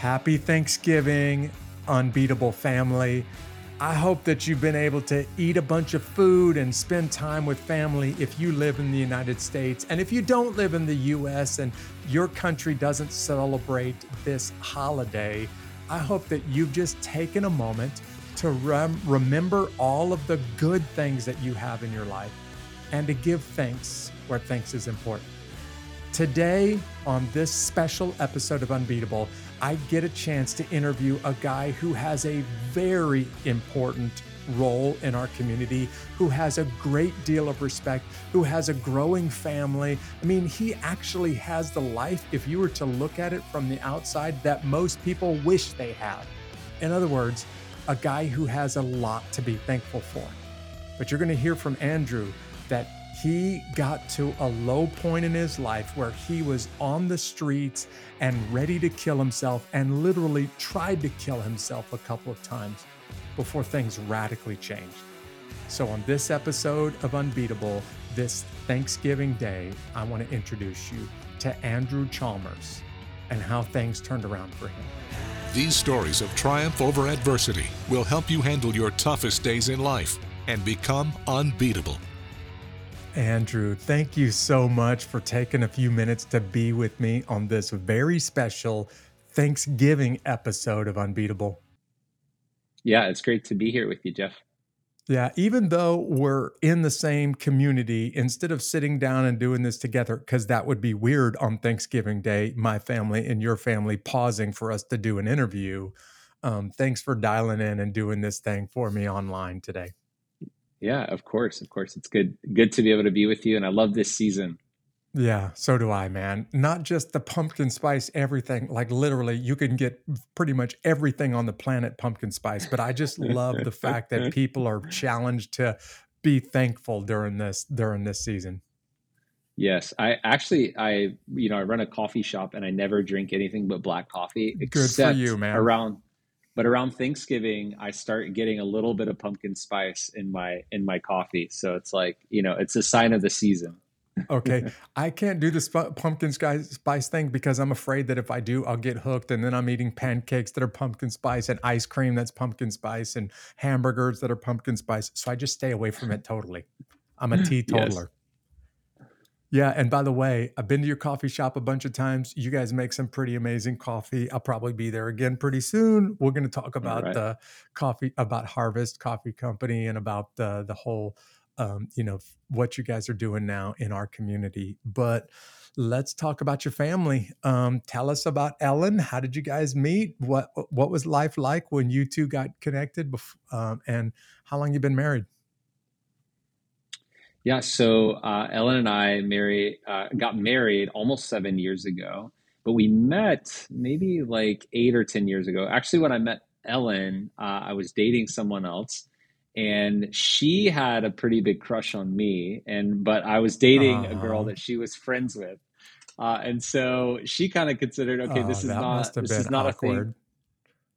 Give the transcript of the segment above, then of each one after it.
Happy Thanksgiving, unbeatable family. I hope that you've been able to eat a bunch of food and spend time with family if you live in the United States. And if you don't live in the US and your country doesn't celebrate this holiday, I hope that you've just taken a moment to rem- remember all of the good things that you have in your life and to give thanks where thanks is important. Today, on this special episode of Unbeatable, I get a chance to interview a guy who has a very important role in our community, who has a great deal of respect, who has a growing family. I mean, he actually has the life, if you were to look at it from the outside, that most people wish they had. In other words, a guy who has a lot to be thankful for. But you're going to hear from Andrew that he got to a low point in his life where he was on the streets and ready to kill himself and literally tried to kill himself a couple of times before things radically changed. So, on this episode of Unbeatable, this Thanksgiving Day, I want to introduce you to Andrew Chalmers and how things turned around for him. These stories of triumph over adversity will help you handle your toughest days in life and become unbeatable. Andrew, thank you so much for taking a few minutes to be with me on this very special Thanksgiving episode of Unbeatable. Yeah, it's great to be here with you, Jeff. Yeah, even though we're in the same community, instead of sitting down and doing this together, because that would be weird on Thanksgiving Day, my family and your family pausing for us to do an interview. Um, thanks for dialing in and doing this thing for me online today. Yeah, of course, of course. It's good good to be able to be with you and I love this season. Yeah, so do I, man. Not just the pumpkin spice everything, like literally you can get pretty much everything on the planet pumpkin spice, but I just love the fact that people are challenged to be thankful during this during this season. Yes, I actually I you know, I run a coffee shop and I never drink anything but black coffee It's Good for you, man. around but around Thanksgiving, I start getting a little bit of pumpkin spice in my in my coffee. So it's like you know, it's a sign of the season. okay, I can't do the pumpkin spice thing because I'm afraid that if I do, I'll get hooked, and then I'm eating pancakes that are pumpkin spice and ice cream that's pumpkin spice and hamburgers that are pumpkin spice. So I just stay away from it totally. I'm a teetotaler. Yeah, and by the way, I've been to your coffee shop a bunch of times. You guys make some pretty amazing coffee. I'll probably be there again pretty soon. We're going to talk about right. the coffee, about Harvest Coffee Company, and about the the whole, um, you know, what you guys are doing now in our community. But let's talk about your family. Um, tell us about Ellen. How did you guys meet? What what was life like when you two got connected? Bef- um, and how long you been married? Yeah, so uh, Ellen and I married, uh, got married almost seven years ago, but we met maybe like eight or 10 years ago. Actually, when I met Ellen, uh, I was dating someone else and she had a pretty big crush on me. And, but I was dating a girl that she was friends with. Uh, and so she kind of considered, okay, this oh, is not, this is not awkward. a thing.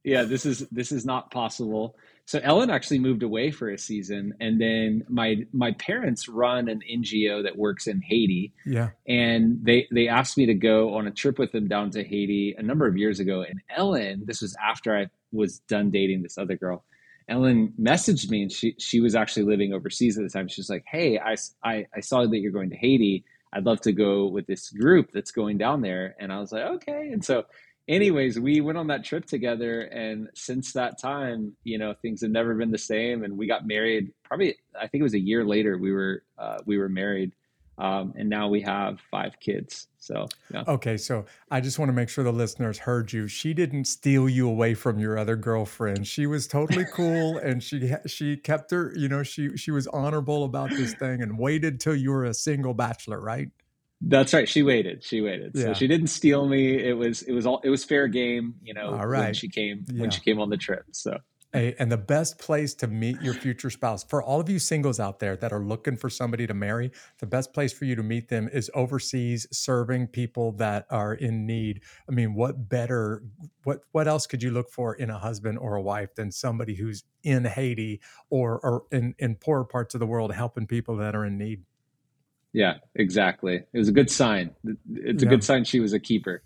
Yeah, this is, this is not possible. So Ellen actually moved away for a season, and then my my parents run an NGO that works in Haiti. Yeah, and they they asked me to go on a trip with them down to Haiti a number of years ago. And Ellen, this was after I was done dating this other girl. Ellen messaged me, and she she was actually living overseas at the time. She's like, "Hey, I, I I saw that you're going to Haiti. I'd love to go with this group that's going down there." And I was like, "Okay." And so anyways, we went on that trip together, and since that time, you know, things have never been the same. And we got married. Probably, I think it was a year later. We were uh, we were married, um, and now we have five kids. So, yeah. Okay, so I just want to make sure the listeners heard you. She didn't steal you away from your other girlfriend. She was totally cool, and she she kept her. You know, she she was honorable about this thing and waited till you were a single bachelor, right? That's right. She waited. She waited. Yeah. So she didn't steal me. It was it was all it was fair game, you know, all right. when she came yeah. when she came on the trip. So and the best place to meet your future spouse for all of you singles out there that are looking for somebody to marry, the best place for you to meet them is overseas serving people that are in need. I mean, what better what what else could you look for in a husband or a wife than somebody who's in Haiti or or in in poorer parts of the world helping people that are in need? Yeah, exactly. It was a good sign. It's a yeah. good sign she was a keeper.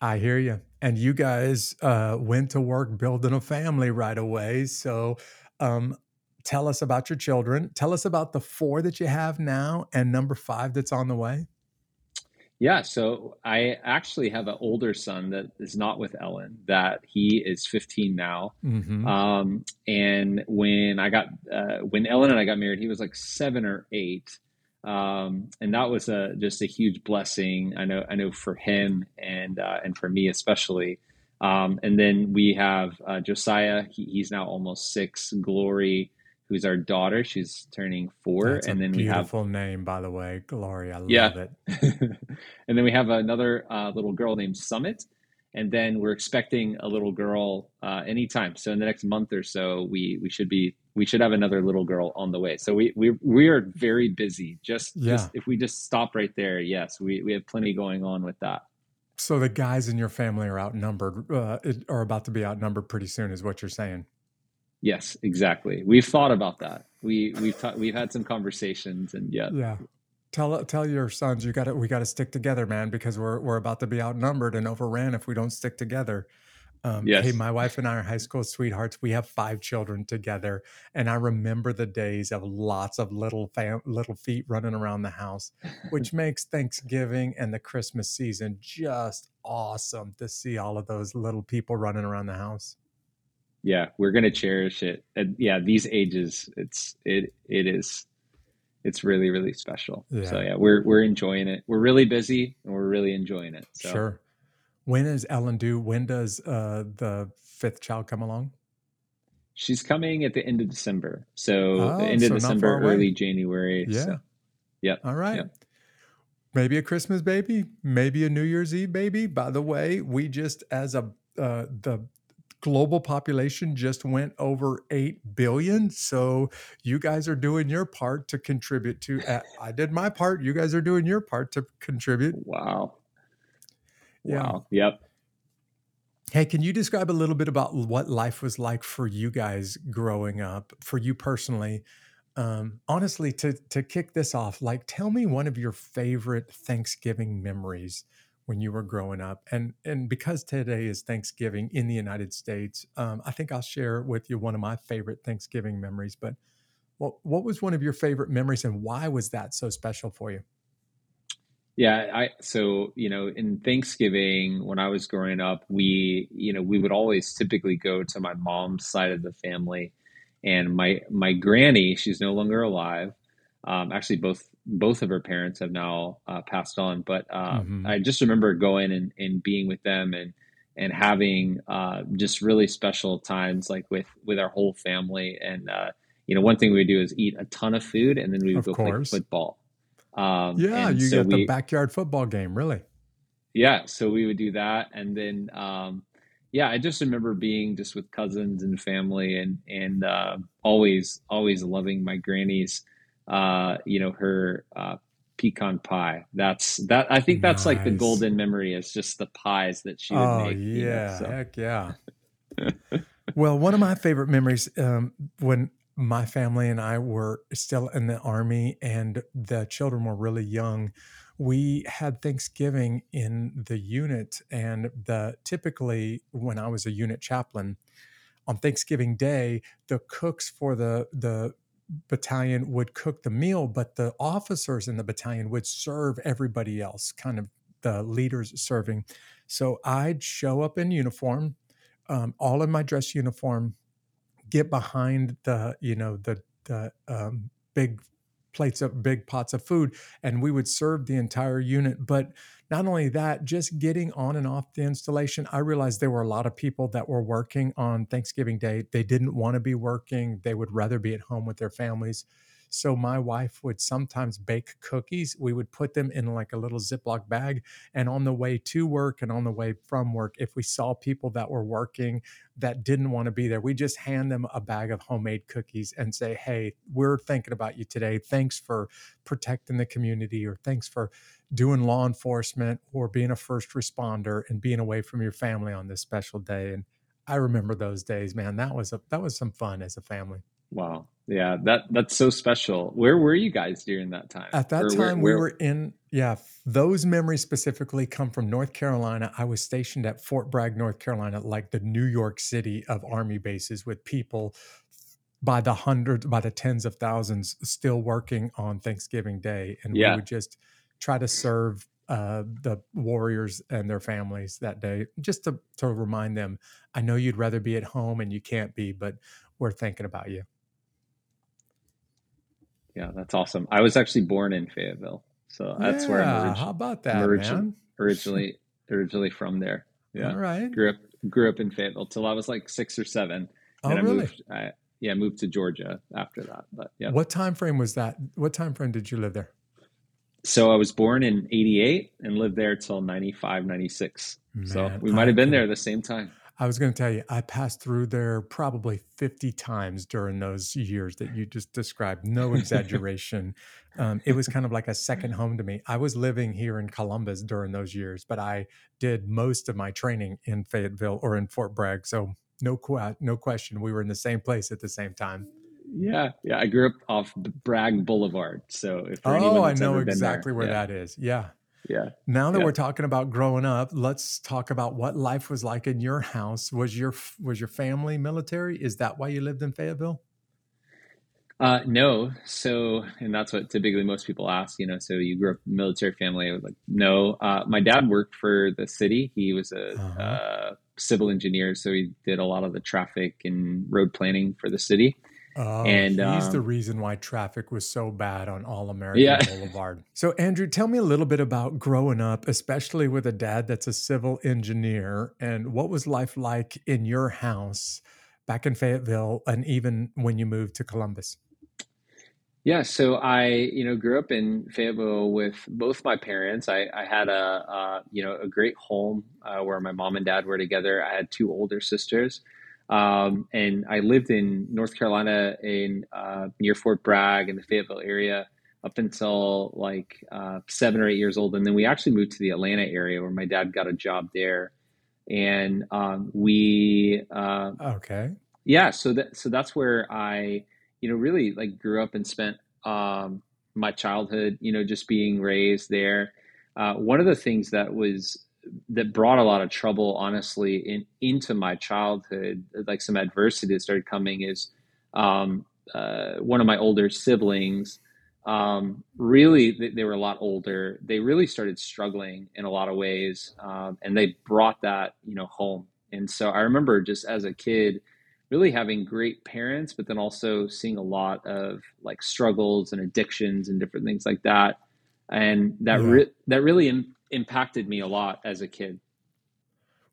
I hear you. And you guys uh, went to work building a family right away. So, um, tell us about your children. Tell us about the four that you have now and number five that's on the way. Yeah, so I actually have an older son that is not with Ellen. That he is 15 now. hmm Um, and when I got uh, when Ellen and I got married, he was like seven or eight, um, and that was a just a huge blessing. I know I know for him and uh, and for me especially. Um, and then we have uh, Josiah. He, he's now almost six. Glory, who's our daughter. She's turning four. That's And then we have beautiful name, by the way. Glory. I yeah. love it. and then we have another uh, little girl named Summit. And then we're expecting a little girl uh, anytime. So in the next month or so, we we should be we should have another little girl on the way. So we we we are very busy. Just Yeah. just if we just stop right there, yes, we we have plenty going on with that. So the guys in your family are outnumbered, uh, are about to be outnumbered pretty soon, is what you're saying. Yes, exactly. We've thought about that. We we've ta- we've had some conversations, and yeah, Yeah. Tell tell your sons you got to we got to stick together, man, because we're we're about to be outnumbered and overran if we don't stick together. Um, hey, my wife and I are high school sweethearts. We have five children together, and I remember the days of lots of little fam- little feet running around the house, which makes Thanksgiving and the Christmas season just awesome to see all of those little people running around the house. yeah, we're gonna cherish it. And yeah, these ages, it's it it is it's really really special. So Yeah, yeah, we're we're enjoying it. We're really busy, and we're really enjoying it. So sure. When is Ellen due? When does uh, the fifth child come along? she's coming at the end of December. So the Oh, end of so December, early January. Yeah. So yep, All right. yep. Maybe a Christmas baby, maybe a New Year's Eve baby. By the way, we just as a uh, the global population just went over 8 billion. So you guys are doing your part to contribute to uh, I did my part, you guys are doing your part to contribute. Wow, Yeah. wow, yep. Hey, can you describe a little bit about what life was like for you guys growing up, for you personally? Um, honestly, to to kick this off, like tell me one of your favorite Thanksgiving memories when you were growing up. And and because today is Thanksgiving in the United States, um, I think I'll share with you one of my favorite Thanksgiving memories. But what what was one of your favorite memories and why was that so special for you? Yeah, I so you know in Thanksgiving when I was growing up, we you know we would always typically go to my mom's side of the family, and my my granny, she's no longer alive. Um, actually, both both of her parents have now uh, passed on, but um, hmm I just remember going and, and being with them and and having uh, just really special times like with with our whole family. And uh, you know, one thing we would do is eat a ton of food, and then we would Of go play football. Um, Yeah, you so the we backyard football game, really. yeah, so we would do that, and then um, yeah, I just remember being just with cousins and family, and and uh, always always loving my granny's, uh, you know, her uh, pecan pie. That's that. I think that's like the golden memory is just the pies that she would Oh make. You know, yeah, so heck yeah. Well, one of my favorite memories um, when my family and I were still in the army and the children were really young, we had Thanksgiving in the unit, and the typically when I was a unit chaplain on Thanksgiving Day, the cooks for the the battalion would cook the meal, but the officers in the battalion would serve everybody else, kind of the leaders serving. So I'd show up in uniform, um, all in my dress uniform, get behind the you know the the um, big plates of big pots of food and we would serve the entire unit but not only that just getting on and off the installation i realized there were a lot of people that were working on thanksgiving day. They didn't want to be working. They would rather be at home with their families. So my wife would sometimes bake cookies. We would put them in like a little ziploc bag and on the way to work and on the way from work if we saw people that were working that didn't want to be there, we just hand them a bag of homemade cookies and say, Hey, we're thinking about you today. Thanks for protecting the community, or thanks for doing law enforcement, or being a first responder and being away from your family on this special day. And I remember those days, man. That was a that was some fun as a family. wow, yeah, that that's so special. Where were you guys during that time, At that or where time, we were in Yeah, those memories specifically come from North Carolina. I was stationed at Fort Bragg, North Carolina, like the New York City of Army bases with people by the hundreds, by the tens of thousands still working on Thanksgiving Day. And yeah. we would just try to serve uh, the warriors and their families that day, just to, to remind them, I know you'd rather be at home and you can't be, but we're thinking about you. Yeah, that's awesome. I was actually born in Fayetteville. So that's yeah, where I'm How about that, man? Originally, originally from there. Yeah. All right. Grew up, grew up in Fayetteville till I was like six or seven. Oh, and I really? Moved, I, yeah, moved to Georgia after that. But yeah. What time frame was that? What time frame did you live there? So I was born in 88 and lived there till 95, 96. Man, so we might have been there at the same time. I was going to tell you, I passed through there probably 50 times during those years that you just described. No exaggeration. um, it was kind of like a second home to me. I was living here in Columbus during those years, but I did most of my training in Fayetteville or in Fort Bragg. So no, no question, we were in the same place at the same time. Yeah, yeah. I grew up off Bragg Boulevard. So if oh, I know exactly there, where yeah. that is. Yeah. Yeah. Now that yeah. we're talking about growing up, let's talk about what life was like in your house. Was your was your family military? Is that why you lived in Fayetteville? Uh, no. So, and that's what typically most people ask. You know, so you grew up military family? I was like, no. Uh, my dad worked for the city. He was a uh-huh. uh, civil engineer, so he did a lot of the traffic and road planning for the city. Oh, and he's um, the reason why traffic was so bad on All American yeah. Boulevard. So, Andrew, tell me a little bit about growing up, especially with a dad that's a civil engineer, and what was life like in your house back in Fayetteville, and even when you moved to Columbus? Yeah, so I, you know, grew up in Fayetteville with both my parents. I, I had a, uh, you know, a great home uh, where my mom and dad were together. I had two older sisters. Um, and I lived in North Carolina in uh, near Fort Bragg in the Fayetteville area up until like uh, seven or eight years old, and then we actually moved to the Atlanta area where my dad got a job there, and um, we uh, okay, yeah. So that so that's where I you know really like grew up and spent um, my childhood, you know, just being raised there. Uh, one of the things that was that brought a lot of trouble, honestly, in into my childhood. Like some adversity that started coming is um, uh, one of my older siblings. Um, really, they, they, were a lot older. They really started struggling in a lot of ways, um, and they brought that you know home. And so I remember just as a kid, really having great parents, but then also seeing a lot of like struggles and addictions and different things like that. And that yeah. re- that really impacted me a lot as a kid.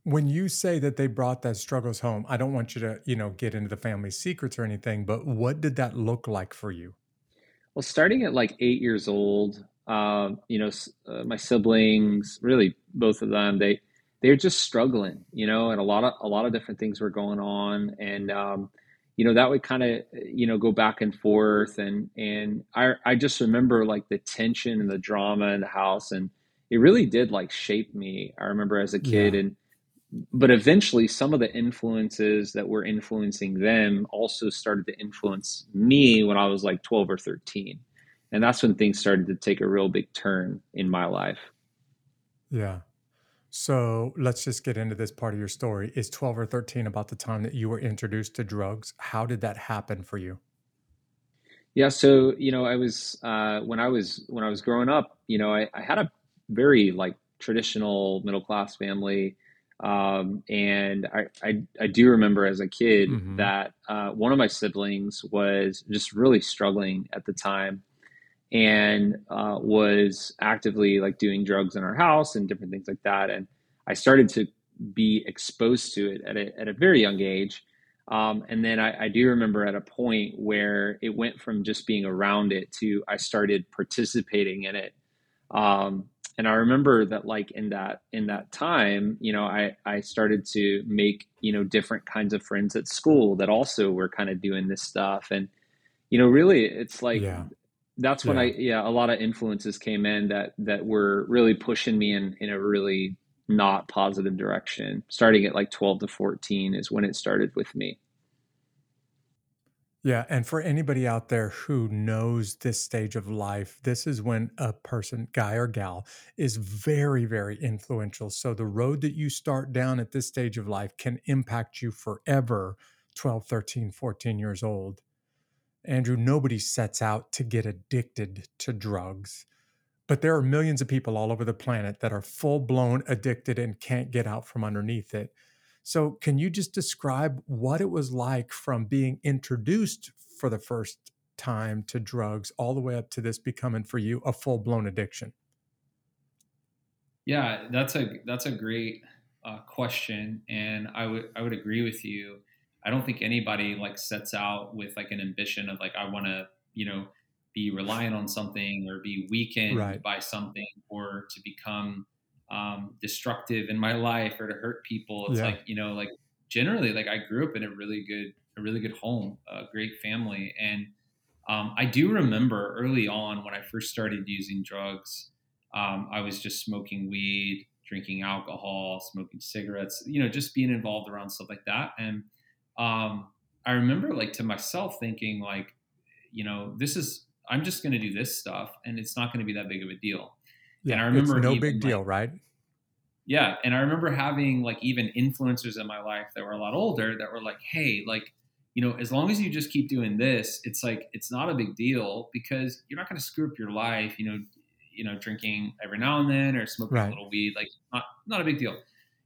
When you say that they brought that struggles home, I don't want you to, you know, get into the family secrets or anything, but what did that look like for you? Well, starting at like eight years old, um, you know, uh, my siblings, really both of them, they they're just struggling, you know, and a lot of a lot of different things were going on, and um, you know that would kind of you know go back and forth, and and I I just remember like the tension and the drama in the house, and it really did like shape me. I remember as a kid yeah. and but eventually some of the influences that were influencing them also started to influence me when I was like 12 or 13. And that's when things started to take a real big turn in my life. Yeah. So let's just get into this part of your story. Is 12 or 13 about the time that you were introduced to drugs? How did that happen for you? Yeah, so you know, I was uh, when I was when I was growing up, you know, I, I had a very like traditional middle class family. Um, and I, I, I, do remember as a kid mm-hmm. that uh, one of my siblings was just really struggling at the time and uh, was actively like doing drugs in our house and different things like that. And I started to be exposed to it at a, at a very young age. Um, and then I, I, do remember at a point where it went from just being around it to I started participating in it. Um, and I remember that like in that in that time, you know, I I started to make you know different kinds of friends at school that also were kind of doing this stuff, and you know, really, it's like yeah. that's when yeah. I yeah a lot of influences came in that that were really pushing me in in a really not positive direction. Starting at like twelve to fourteen is when it started with me. Yeah, and for anybody out there who knows this stage of life, this is when a person, guy or gal, is very, very influential. So the road that you start down at this stage of life can impact you forever 12, 13, 14 years old. Andrew, nobody sets out to get addicted to drugs. But there are millions of people all over the planet that are full blown addicted and can't get out from underneath it. So, can you just describe what it was like from being introduced for the first time to drugs all the way up to this becoming for you a full blown addiction? Yeah, that's a that's a great uh, question, and I would I would agree with you. I don't think anybody like sets out with like an ambition of like I want to you know be reliant on something or be weakened right. by something or to become um, destructive in my life or to hurt people. It's yeah. like you know, like generally, like I grew up in a really good, a really good home, a great family, and um, I do remember early on when I first started using drugs, um, I was just smoking weed, drinking alcohol, smoking cigarettes, you know, just being involved around stuff like that, and um, I remember like to myself thinking like, you know, this is I'm just going to do this stuff, and it's not going to be that big of a deal. Yeah, and I remember no big deal, like, right? Yeah, and I remember having like even influencers in my life that were a lot older that were like, "Hey, like, you know, as long as you just keep doing this, it's like it's not a big deal because you're not going to screw up your life, you know, you know, drinking every now and then or smoking right. a little weed, like not not a big deal."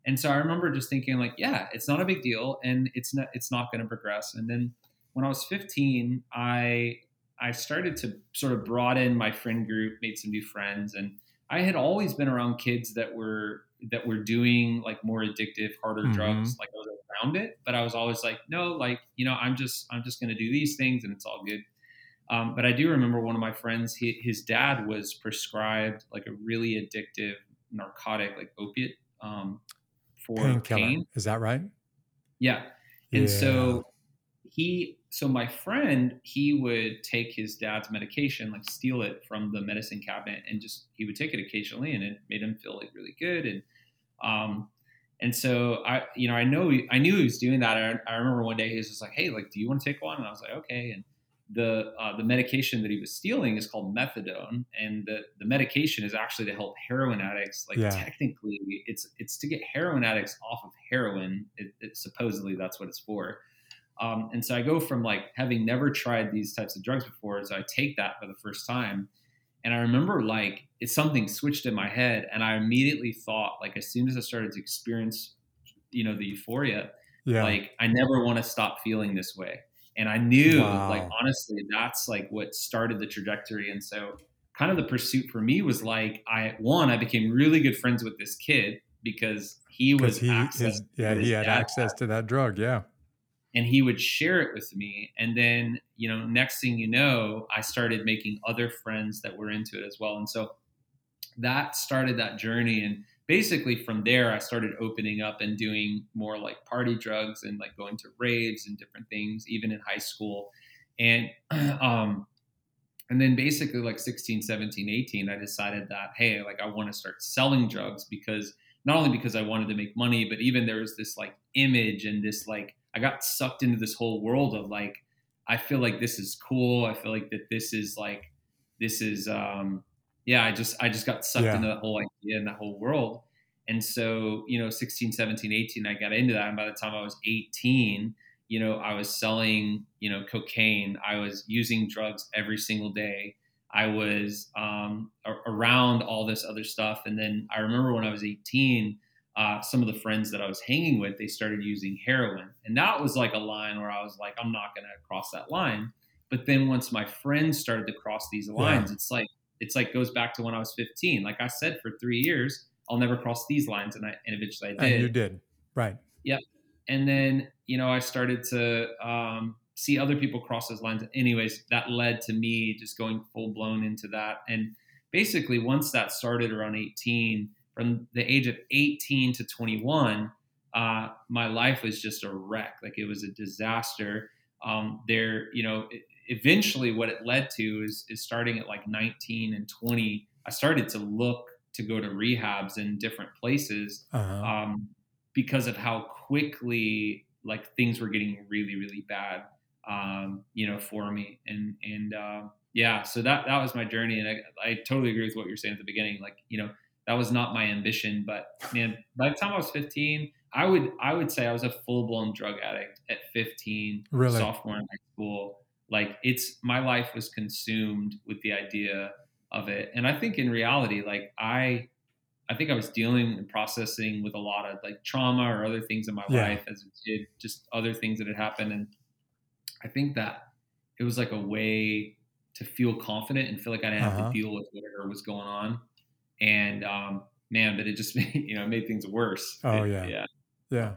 And so I remember just thinking like, "Yeah, it's not a big deal and it's not it's not going to progress." And then when I was 15, I I started to sort of broaden my friend group, made some new friends and I had always been around kids that were that were doing like more addictive, harder mm-hmm. drugs. Like I was around it, but I was always like, no, like you know, I'm just I'm just going to do these things and it's all good. Um, but I do remember one of my friends, he, his dad was prescribed like a really addictive narcotic, like opiate, um, for Painkiller. pain. Is that right? Yeah. And yeah. so he so my friend he would take his dad's medication like steal it from the medicine cabinet and just he would take it occasionally and it made him feel like really good. And um and so i you know i know he, i knew he was doing that. I, I, remember one day he was just like hey like do you want to take one? And i was like okay. And the uh, the medication that he was stealing is called methadone. And the the medication is actually to help heroin addicts. Like yeah. technically it's it's to get heroin addicts off of heroin. It, it supposedly that's what it's for um, and so I go from like having never tried these types of drugs before, so I take that for the first time. And I remember like it's something switched in my head, and I immediately thought like as soon as I started to experience, you know, the euphoria, yeah. like I never want to stop feeling this way. And I knew wow. like honestly that's like what started the trajectory. And so kind of the pursuit for me was like I one I became really good friends with this kid because he was he, his, yeah he had access to that drug yeah and he would share it with me. And then you know next thing you know i started making other friends that were into it as well. And so that started that journey. And basically from there i started opening up and doing more like party drugs and like going to raves and different things even in high school. And um and then basically like 16 17 18 i decided that hey like i want to start selling drugs because not only because i wanted to make money but even there was this like image and this like I got sucked into this whole world of like, I feel like this is cool. I feel like that this is like, this is, um, yeah, I just, I just got sucked yeah. into that whole idea and that whole world. And so, you know, 16, 17, 18, I got into that. And by the time I was 18, you know, I was selling, you know, cocaine. I was using drugs every single day. I was um, around all this other stuff. And then I remember when I was 18, uh, some of the friends that I was hanging with, they started using heroin. And that was like a line where I was like, I'm not going to cross that line. But then once my friends started to cross these lines, yeah. it's like, it's like goes back to when I was 15. Like I said, for three years, I'll never cross these lines. And I, and eventually I did. And you did. Right. Yep. And then, you know, I started to um, see other people cross those lines. Anyways, that led to me just going full blown into that. And basically, once that started around 18, from the age of 18 to 21, uh, my life was just a wreck. Like it was a disaster. Um, there, you know, eventually what it led to is, is starting at like 19 and 20, I started to look to go to rehabs in different places uh-huh. um, because of how quickly like things were getting really, really bad. um, you know, for me. And and uh, yeah, so that that was my journey, and I, I totally agree with what you're saying at the beginning. Like, you know, that was not my ambition, but man, by the time I was 15, I would I would say I was a full blown drug addict at 15, really? sophomore in high school. Like, it's my life was consumed with the idea of it, and I think in reality, like I I think I was dealing and processing with a lot of like trauma or other things in my yeah. life as a kid, just other things that had happened. And I think that it was like a way to feel confident and feel like I didn't uh-huh. have to uh-huh. deal with whatever was going on. And um, man, but it just made, you know, made things worse. Oh it, yeah. Yeah. Yeah.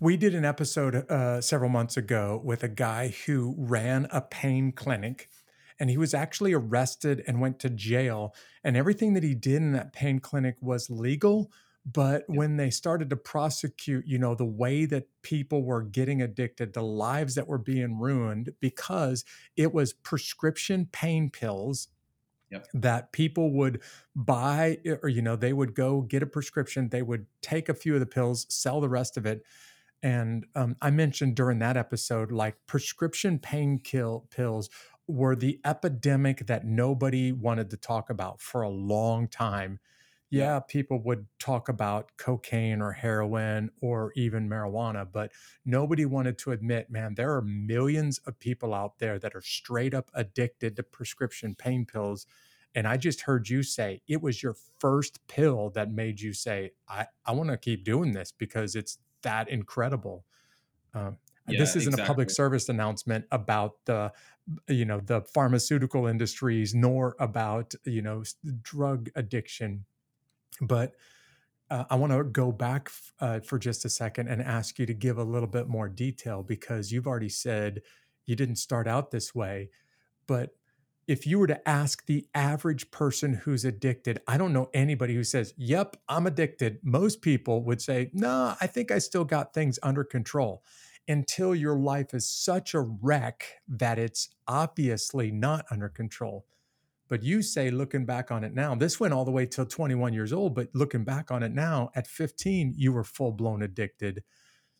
We did an episode uh, several months ago with a guy who ran a pain clinic and he was actually arrested and went to jail. And everything that he did in that pain clinic was legal. But when they started to prosecute, you know, the way that people were getting addicted, the lives that were being ruined because it was prescription pain pills Yep. that people would buy or you know they would go get a prescription they would take a few of the pills sell the rest of it and um, i mentioned during that episode like prescription pain kill pills were the epidemic that nobody wanted to talk about for a long time. Yeah, people would talk about cocaine or heroin or even marijuana, but nobody wanted to admit, man, there are millions of people out there that are straight up addicted to prescription pain pills. And I just heard you say it was your first pill that made you say, I, I want to keep doing this because it's that incredible. Um, yeah, this isn't exactly. a public service announcement about the you know the pharmaceutical industries nor about you know drug addiction but uh, i want to go back uh, for just a second and ask you to give a little bit more detail because you've already said you didn't start out this way but if you were to ask the average person who's addicted, I don't know anybody who says, Yep, I'm addicted. Most people would say, No, nah, I think I still got things under control until your life is such a wreck that it's obviously not under control. But you say, looking back on it now, this went all the way till 21 years old, but looking back on it now, at 15, you were full blown addicted.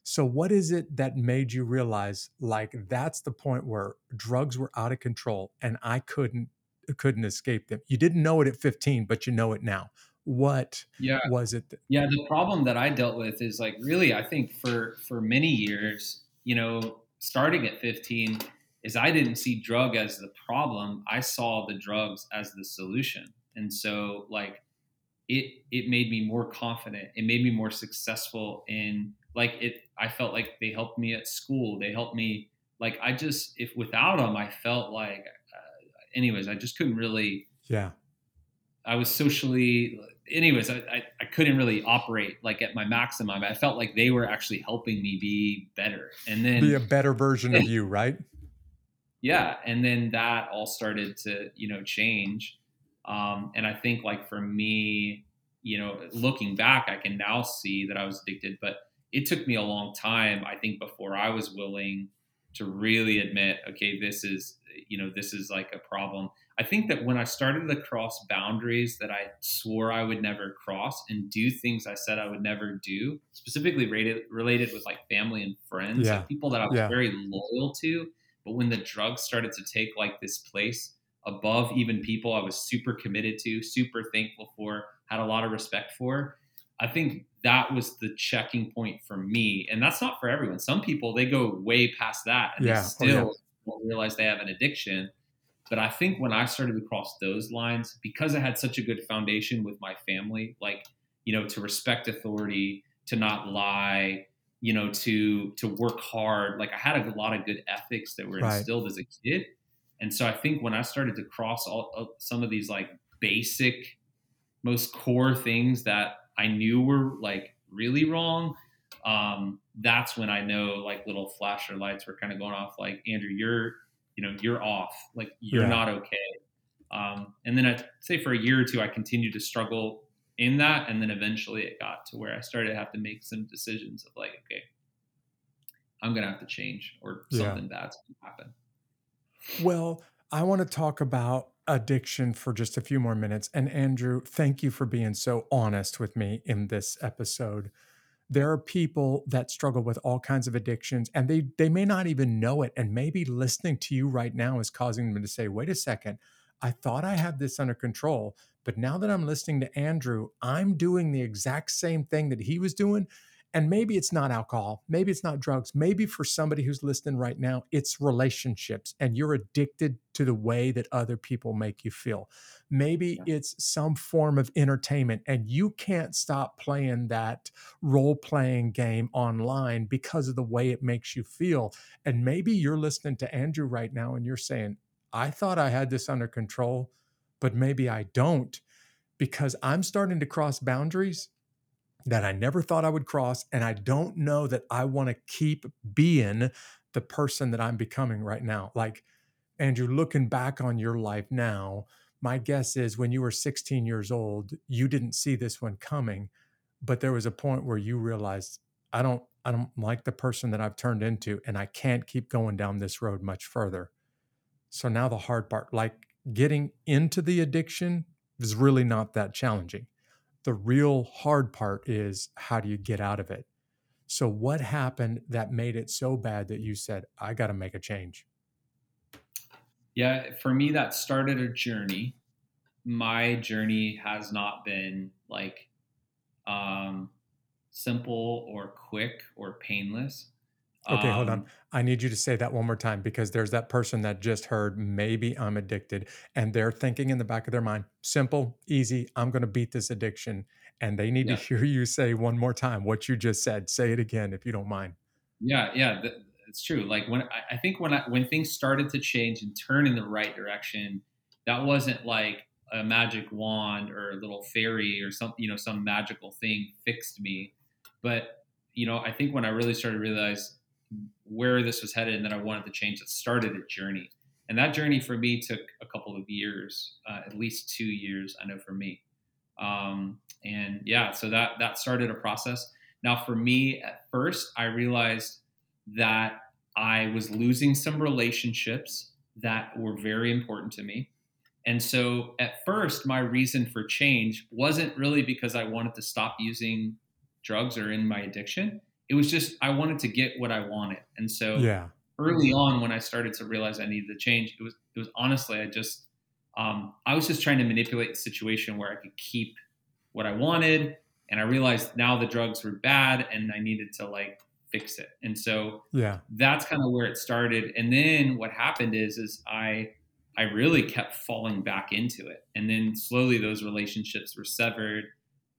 So, what is it that made you realize like that's the point where drugs were out of control and I couldn't couldn't escape them? You didn't know it at 15, but you know it now what yeah. was it that- yeah the problem that i dealt with is like really i think for for many years you know starting at 15 is i didn't see drug as the problem i saw the drugs as the solution. And so like it it made me more confident. It made me more successful in like it i felt like they helped me at school. They helped me like i just if without them i felt like uh, anyways i just couldn't really yeah. I was socially anyways, I, I, I, couldn't really operate like at my maximum. I felt like they were actually helping me be better. And then be a better version of you, right? Yeah. And then that all started to, you know, change. Um, and I think like for me, you know, looking back, I can now see that I was addicted, but it took me a long time, I think, before I was willing to really admit, okay, this is, you know, this is like a problem. I think that when I started to cross boundaries that I swore I would never cross and do things I said I would never do, specifically related related with like family and friends, yeah. like people that I was yeah. very loyal to, but when the drugs started to take like this place above even people I was super committed to, super thankful for, had a lot of respect for, I think that was the checking point for me. And that's not for everyone. Some people they go way past that and yeah. they still oh, yeah. realize they have an addiction but I think when I started to cross those lines, because I had such a good foundation with my family, like, you know, to respect authority, to not lie, you know, to to work hard. Like I had a lot of good ethics that were instilled right. as a kid. And so I think when I started to cross all uh, some of these like basic, most core things that I knew were like really wrong, um, that's when I know like little flasher lights were kind of going off. Like Andrew, you're you know you're off like you're yeah. not okay um, and then i'd say for a year or two i continued to struggle in that and then eventually it got to where i started to have to make some decisions of like okay i'm gonna have to change or something yeah. bad's gonna happen well i want to talk about addiction for just a few more minutes and andrew thank you for being so honest with me in this episode there are people that struggle with all kinds of addictions and they they may not even know it and maybe listening to you right now is causing them to say wait a second i thought i had this under control but now that i'm listening to andrew i'm doing the exact same thing that he was doing and maybe it's not alcohol, maybe it's not drugs, maybe for somebody who's listening right now, it's relationships and you're addicted to the way that other people make you feel. Maybe yeah. it's some form of entertainment and you can't stop playing that role playing game online because of the way it makes you feel. And maybe you're listening to Andrew right now and you're saying, I thought I had this under control, but maybe I don't because I'm starting to cross boundaries that I never thought I would cross. And I don't know that I want to keep being the person that I'm becoming right now. Like, Andrew, looking back on your life now, my guess is when you were 16 years old, you didn't see this one coming, but there was a point where you realized, I don't, I don't like the person that I've turned into, and I can't keep going down this road much further. So now the hard part, like getting into the addiction, is really not that challenging the real hard part is how do you get out of it? So, what happened that made it so bad that you said, I got to make a change? Yeah, for me, that started a journey. My journey has not been like um, simple or quick or painless. Okay, hold on. Um, I need you to say that one more time because there's that person that just heard, maybe I'm addicted. And they're thinking in the back of their mind, simple, easy, I'm going to beat this addiction. And they need yeah. to hear you say one more time what you just said. Say it again if you don't mind. Yeah, yeah, it's true. Like when I think when I, when things started to change and turn in the right direction, that wasn't like a magic wand or a little fairy or some you know some magical thing fixed me. But you know, I think when I really started to realize where this was headed and that I wanted to change it started a journey. And that journey for me took a couple of years, uh, at least two years, I know for me. Um, and yeah, so that that started a process. Now, for me, at first, I realized that I was losing some relationships that were very important to me. And so at first, my reason for change wasn't really because I wanted to stop using drugs or in my addiction it was just I wanted to get what I wanted. And so yeah. early on when I started to realize I needed to change, it was it was honestly I just um, I was just trying to manipulate the situation where I could keep what I wanted. And I realized now the drugs were bad and I needed to like fix it. And so yeah, that's kind of where it started. And then what happened is is I I really kept falling back into it. And then slowly those relationships were severed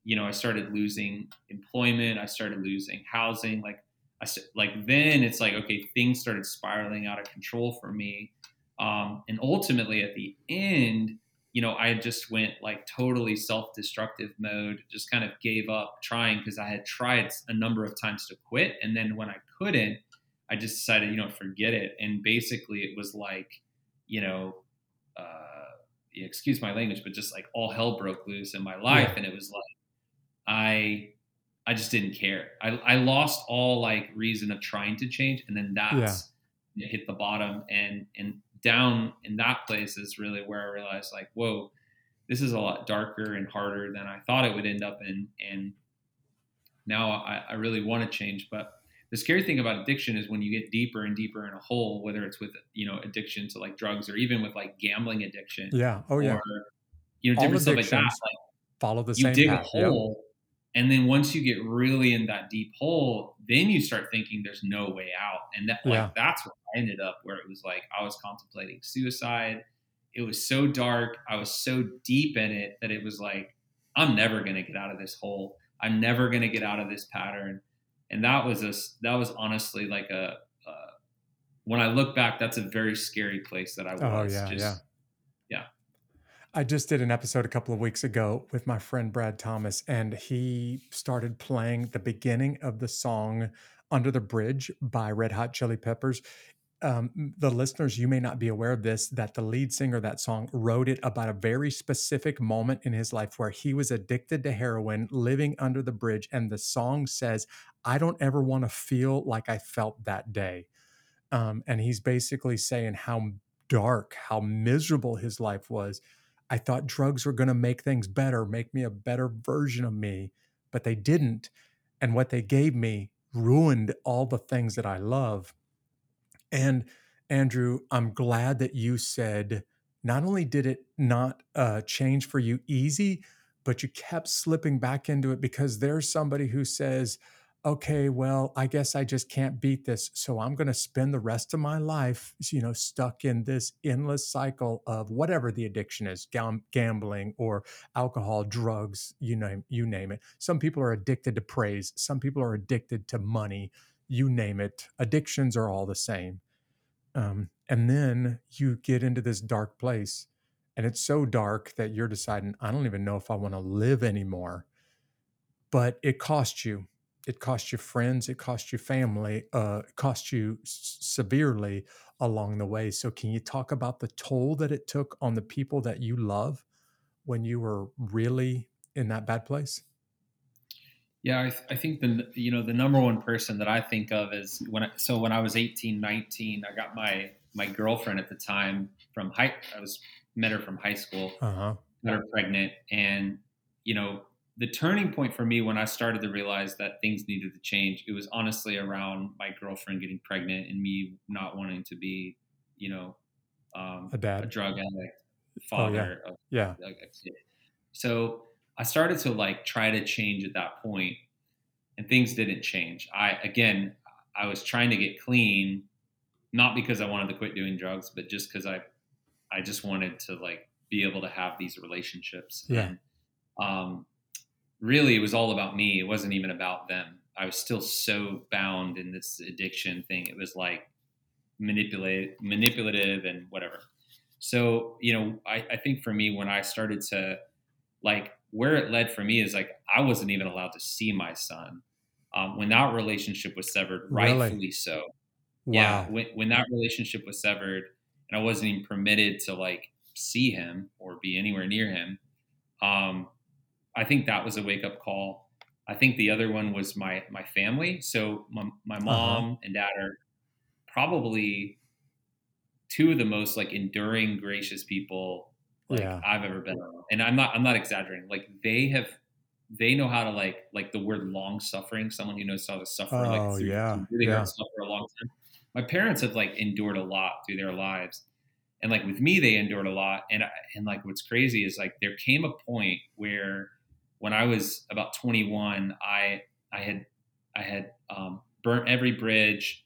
you know, I started losing employment. I started losing housing. Like, I like then it's like okay, things started spiraling out of control for me. Um, and ultimately, at the end, you know, I just went like totally self-destructive mode. Just kind of gave up trying because I had tried a number of times to quit, and then when I couldn't, I just decided, you know, forget it. And basically, it was like, you know. Uh, excuse my language, but just like all hell broke loose in my life. Yeah. And it was like, I I just didn't care. I, I lost all like reason of trying to change, and then that's yeah. hit the bottom, and and down in that place is really where I realized like, whoa, this is a lot darker and harder than I thought it would end up in, and now I, I really want to change. But the scary thing about addiction is when you get deeper and deeper in a hole, whether it's with you know addiction to like drugs or even with like gambling addiction, yeah, oh yeah, you know different stuff like that. Like follow the you same dig path. a hole. Yep and then once you get really in that deep hole, then you start thinking there's no way out. And that like yeah. that's where I ended up where it was like I was contemplating suicide. It was so dark. I was so deep in it that it was like, I'm never gonna get out of this hole. I'm never gonna get out of this pattern. And that was a that was honestly like a uh, when I look back, that's a very scary place that I oh, was. Oh yeah, just, yeah. Yeah. I just did an episode a couple of weeks ago with my friend Brad Thomas, and he started playing the beginning of the song Under the Bridge by Red Hot Chili Peppers. Um, the listeners, you may not be aware of this, that the lead singer of that song wrote it about a very specific moment in his life where he was addicted to heroin, living under the bridge. And the song says, I don't ever want to feel like I felt that day. Um, and he's basically saying how dark, how miserable his life was I thought drugs were going to make things better, make me a better version of me, but they didn't. and what they gave me ruined all the things that I love. And Andrew, I'm glad that you said not only did it not uh, change for you easy, but you kept slipping back into it because there's somebody who says, okay, well, I guess I just can't beat this. So I'm going to spend the rest of my life, you know, stuck in this endless cycle of whatever the addiction is, gam- gambling or alcohol, drugs, you name, you name it. Some people are addicted to praise. Some people are addicted to money. You name it. Addictions are all the same. Um, and then you get into this dark place and it's so dark that you're deciding, I don't even know if I want to live anymore. But it costs you it cost you friends, it cost you family, uh, it costs you s- severely along the way. So, can you talk about the toll that it took on the people that you love when you were really in that bad place? Yeah, I, th- I think the you know the number one person that I think of is when I, so when I was 18, 19, I got my my girlfriend at the time from high I was met her from high school. Uh-huh. Got her pregnant and you know the turning point for me when I started to realize that things needed to change, it was honestly around my girlfriend getting pregnant and me not wanting to be, you know, um, a dad, a drug addict, father oh, yeah. of yeah. kid. So I started to like try to change at that point, and things didn't change. I again, I was trying to get clean, not because I wanted to quit doing drugs, but just because I, I just wanted to like be able to have these relationships. Yeah. And, um, really it was all about me. It wasn't even about them. I was still so bound in this addiction thing. It was like manipulate, manipulative and whatever. So, you know, I, I think for me, when I started to like where it led for me is like I wasn't even allowed to see my son. Um, when that relationship was severed, Really? rightfully so. Wow. Yeah, when, when that relationship was severed, and I wasn't even permitted to like see him or be anywhere near him, um, I think that was a wake up call. I think the other one was my my family. So my, my uh-huh. mom and dad are probably two of the most like enduring, gracious people like Yeah. I've ever been around. And I'm not I'm not exaggerating. Like they have they know how to like like the word long suffering, someone who knows how to suffer Oh, like through, yeah, through really yeah. for a long time. My parents have like endured a lot through their lives. And like with me, they endured a lot. And and like what's crazy is like there came a point where when I was about 21, I I had I had um, burnt every bridge,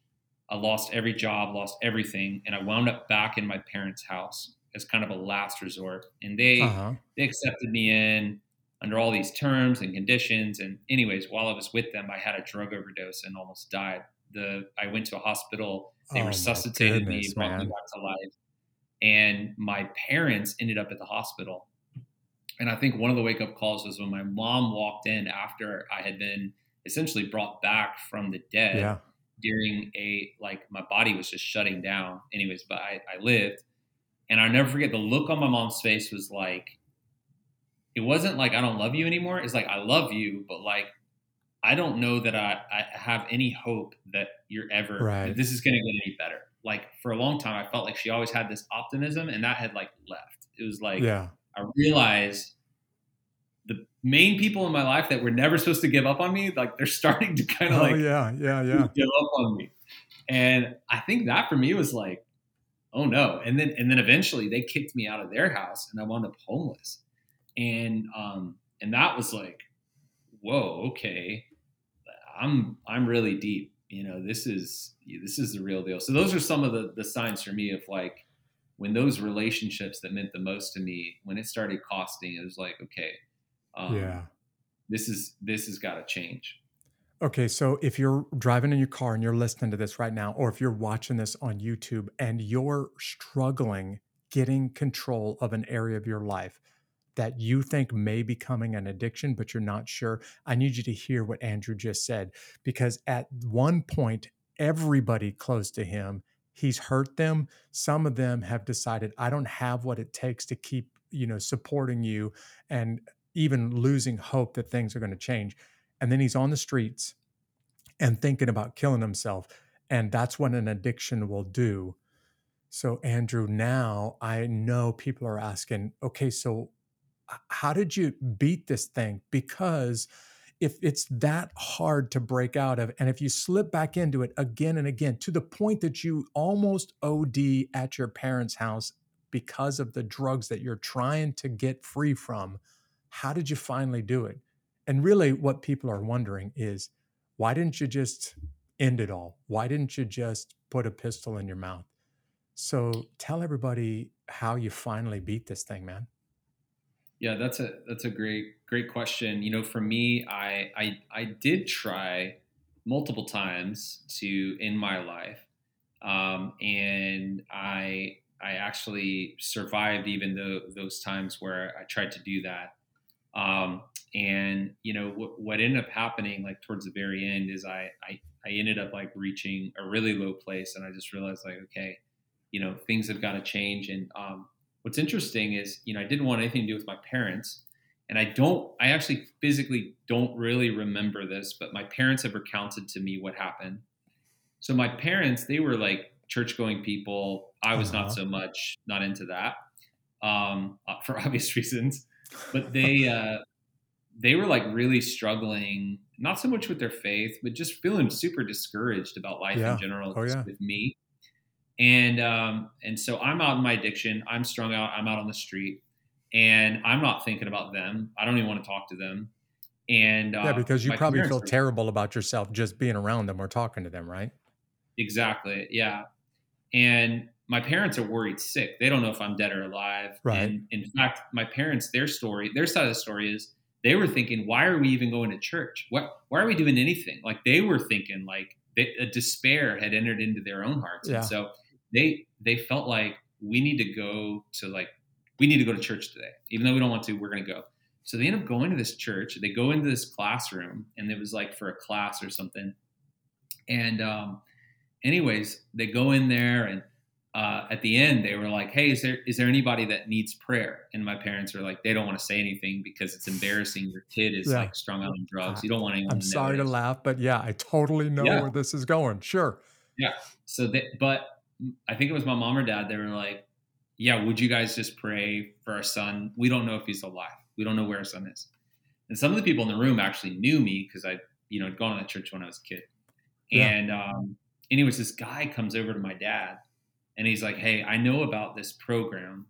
I lost every job, lost everything, and I wound up back in my parents' house as kind of a last resort. And they Uh-huh. they accepted me in under all these terms and conditions. And anyways, while I was with them, I had a drug overdose and almost died. The I went to a hospital. They Oh, resuscitated me, goodness, brought me back to life. And my parents ended up at the hospital. And I think one of the wake up calls was when my mom walked in after I had been essentially brought back from the dead Yeah. during a like my body was just shutting down. Anyways, but I, I lived. And I'll never forget the look on my mom's face was like it wasn't like I don't love you anymore. It's like I love you, but like I don't know that I, I have any hope that you're ever Right. that this is gonna get any better. Like for a long time I felt like she always had this optimism and that had like left. It was like Yeah. I realized the main people in my life that were never supposed to give up on me, like they're starting to kind of Oh, like yeah. Yeah. Yeah. give up on me. And I think that for me was like, oh no. And then and then eventually they kicked me out of their house and I wound up homeless. And um and that was like, whoa, okay. I'm I'm really deep. You know, this is this is the real deal. So those are some of the the signs for me of like when those relationships that meant the most to me, when it started costing, it was like, okay, um, Yeah. this is this has got to change. Okay, so if you're driving in your car and you're listening to this right now, or if you're watching this on YouTube and you're struggling getting control of an area of your life that you think may be becoming an addiction, but you're not sure, I need you to hear what Andrew just said. Because at one point, everybody close to him, he's hurt them. Some of them have decided, I don't have what it takes to keep, you know, supporting you and even losing hope that things are going to change and then he's on the streets and thinking about killing himself and that's what an addiction will do so andrew now i know people are asking okay so how did you beat this thing because if it's that hard to break out of, and if you slip back into it again and again to the point that you almost OD at your parents' house because of the drugs that you're trying to get free from, how did you finally do it? And really, what people are wondering is why didn't you just end it all? Why didn't you just put a pistol in your mouth? So tell everybody how you finally beat this thing, man. Yeah, that's a that's a great great question. You know, for me, I I I did try multiple times to end my life, um, and I I actually survived even though those times where I tried to do that. Um, and you know what, what ended up happening like towards the very end is I, I I ended up like reaching a really low place, and I just realized like okay, you know things have got to change. And um, what's interesting is you know I didn't want anything to do with my parents, and I don't I actually physically don't really remember this, but my parents have recounted to me what happened. So my parents they were like church going people. I was uh-huh. not so much not into that um, uh, for obvious reasons, but they. Uh, they were like really struggling, not so much with their faith, but just feeling super discouraged about life yeah. in general oh, yeah. with me. And um, and so I'm out in my addiction. I'm strung out. I'm out on the street, and I'm not thinking about them. I don't even want to talk to them. And uh, yeah, because you probably feel terrible about yourself just being around them or talking to them, right? Exactly. Yeah. And my parents are worried sick. They don't know if I'm dead or alive. Right. And in fact, my parents, their story, their side of the story is they were thinking, why are we even going to church? What, why are we doing anything? Like they were thinking like they, a despair had entered into their own hearts. Yeah. And so they, they felt like we need to go to like, we need to go to church today. Even though we don't want to, we're going to go. So they end up going to this church. They go into this classroom and it was like for a class or something. And, um, anyways, they go in there and uh, at the end they were like, "Hey, is there is there anybody that needs prayer?" And my parents were like, they don't want to say anything because it's embarrassing. Your kid is yeah. like strung out on drugs. You don't want anyone. I'm to sorry to laugh, but yeah, I totally know yeah. where this is going. Sure. Yeah. So, they, but I think it was my mom or dad. They were like, "Yeah, would you guys just pray for our son? We don't know if he's alive. We don't know where our son is." And some of the people in the room actually knew me because I, you know, had gone to the church when I was a kid. Yeah. And um, anyways, this guy comes over to my dad and he's like, "Hey, I know about this program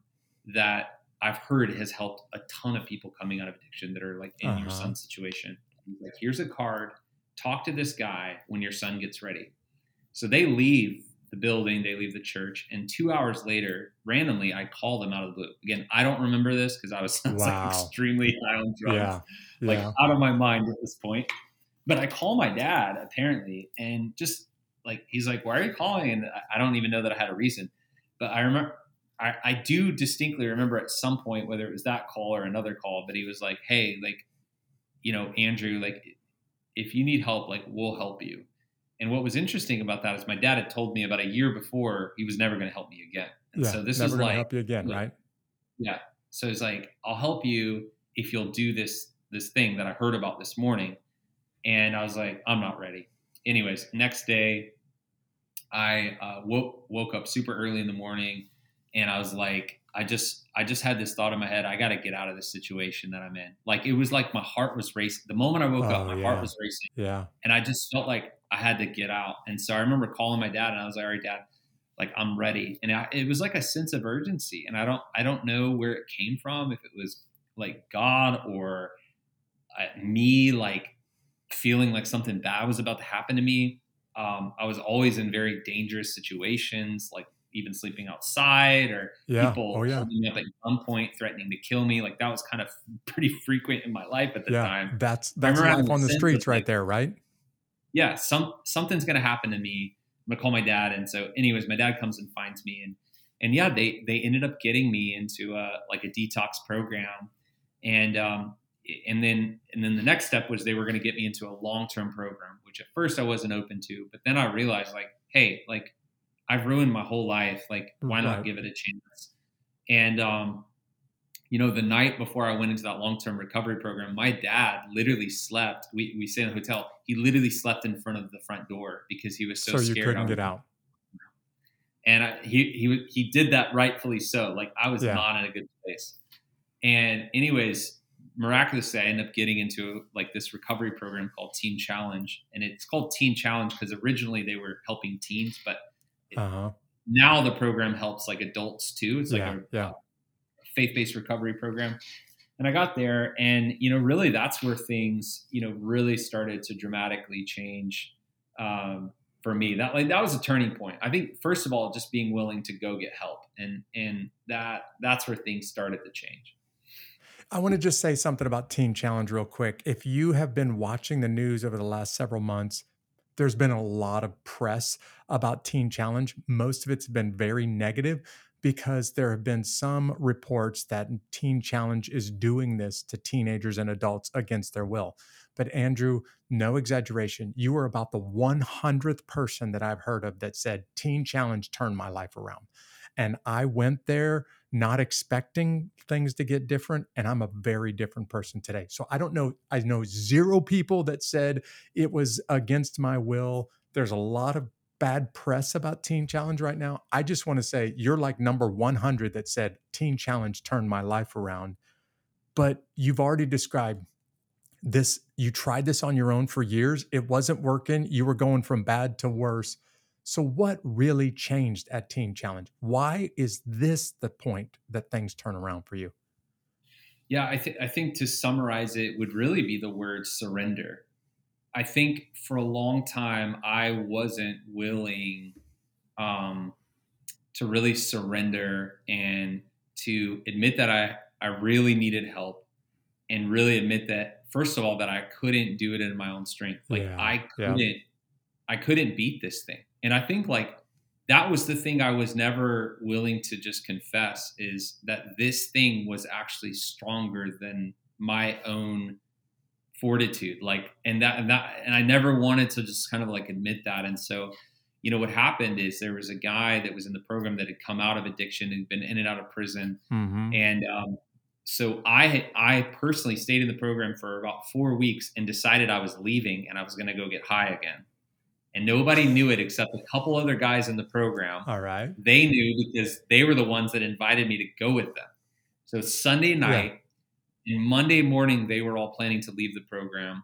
that I've heard has helped a ton of people coming out of addiction that are like in uh-huh. your son's situation. He's like, here's a card. Talk to this guy when your son gets ready." So they leave the building, they leave the church, and two hours later, randomly, I call them out of the blue. Again, I don't remember this because I was, I was wow. like extremely high on drugs, yeah. Yeah. like out of my mind at this point. But I call my dad apparently, and just like he's like, "Why are you calling?" And I don't even know that I had a reason, but I remember. I, I do distinctly remember at some point whether it was that call or another call, but he was like, "Hey, like, you know, Andrew, like, if you need help, like, we'll help you." And what was interesting about that is my dad had told me about a year before he was never going to help me again. And yeah, so this never is like help you again, like, right? Yeah. So it's like I'll help you if you'll do this this thing that I heard about this morning. And I was like, I'm not ready. Anyways, next day I uh, woke woke up super early in the morning, and I was like, I just I just had this thought in my head. I got to get out of this situation that I'm in. Like it was like my heart was racing. The moment I woke oh, up, my yeah. heart was racing. Yeah. And I just felt like I had to get out. And so I remember calling my dad, and I was like, "All right, dad." Like I'm ready, and I, it was like a sense of urgency, and I don't, I don't know where it came from. If it was like God or uh, me, like feeling like something bad was about to happen to me um, I was always in very dangerous situations, like even sleeping outside or yeah. people oh, yeah. holding me up at gunpoint, threatening to kill me. Like that was kind of pretty frequent in my life at the yeah, time. That's that's life on the streets right there, right? Yeah, some something's gonna happen to me. I'm gonna call my dad, and so, anyways, my dad comes and finds me, and and yeah, they they ended up getting me into a like a detox program, and um, and then and then the next step was they were going to get me into a long-term program which at first i wasn't open to but then i realized like hey like i've ruined my whole life like why not right. give it a chance and um you know the night before i went into that long-term recovery program my dad literally slept we, we stayed in a hotel he literally slept in front of the front door because he was so, so scared you couldn't get out and I, he he he did that rightfully so like i was yeah. not in a good place and anyways miraculously, I ended up getting into like this recovery program called Teen Challenge, and it's called Teen Challenge because originally they were helping teens, but uh-huh. now the program helps like adults too. It's like yeah, a, yeah. Faith-based recovery program. And I got there, and you know, really, that's where things, you know, really started to dramatically change um, for me. That like that was a turning point. I think first of all, just being willing to go get help, and and that that's where things started to change. I want to just say something about Teen Challenge real quick. If you have been watching the news over the last several months, there's been a lot of press about Teen Challenge. Most of it's been very negative because there have been some reports that Teen Challenge is doing this to teenagers and adults against their will. But Andrew, no exaggeration, you are about the 100th person that I've heard of that said Teen Challenge turned my life around. And I went there not expecting things to get different and i'm a very different person today so i don't know i know zero people that said it was against my will there's a lot of bad press about teen challenge right now i just want to say you're like number 100 that said teen challenge turned my life around but you've already described this you tried this on your own for years it wasn't working you were going from bad to worse so, what really changed at Teen Challenge? Why is this the point that things turn around for you? Yeah, I, th- I think to summarize it would really be the word surrender. I think for a long time, I wasn't willing um, to really surrender and to admit that I, I really needed help and really admit that, first of all, that I couldn't do it in my own strength. Like, yeah, I couldn't. Yeah. I couldn't beat this thing. And I think like that was the thing I was never willing to just confess is that this thing was actually stronger than my own fortitude. Like, and that, and that, and I never wanted to just kind of like admit that. And so, you know, what happened is there was a guy that was in the program that had come out of addiction and been in and out of prison. Mm-hmm. And, um, so I I personally stayed in the program for about four weeks and decided I was leaving and I was going to go get high again and nobody knew it except a couple other guys in the program. All right. They knew because they were the ones that invited me to go with them. So Sunday night yeah. And Monday morning, they were all planning to leave the program.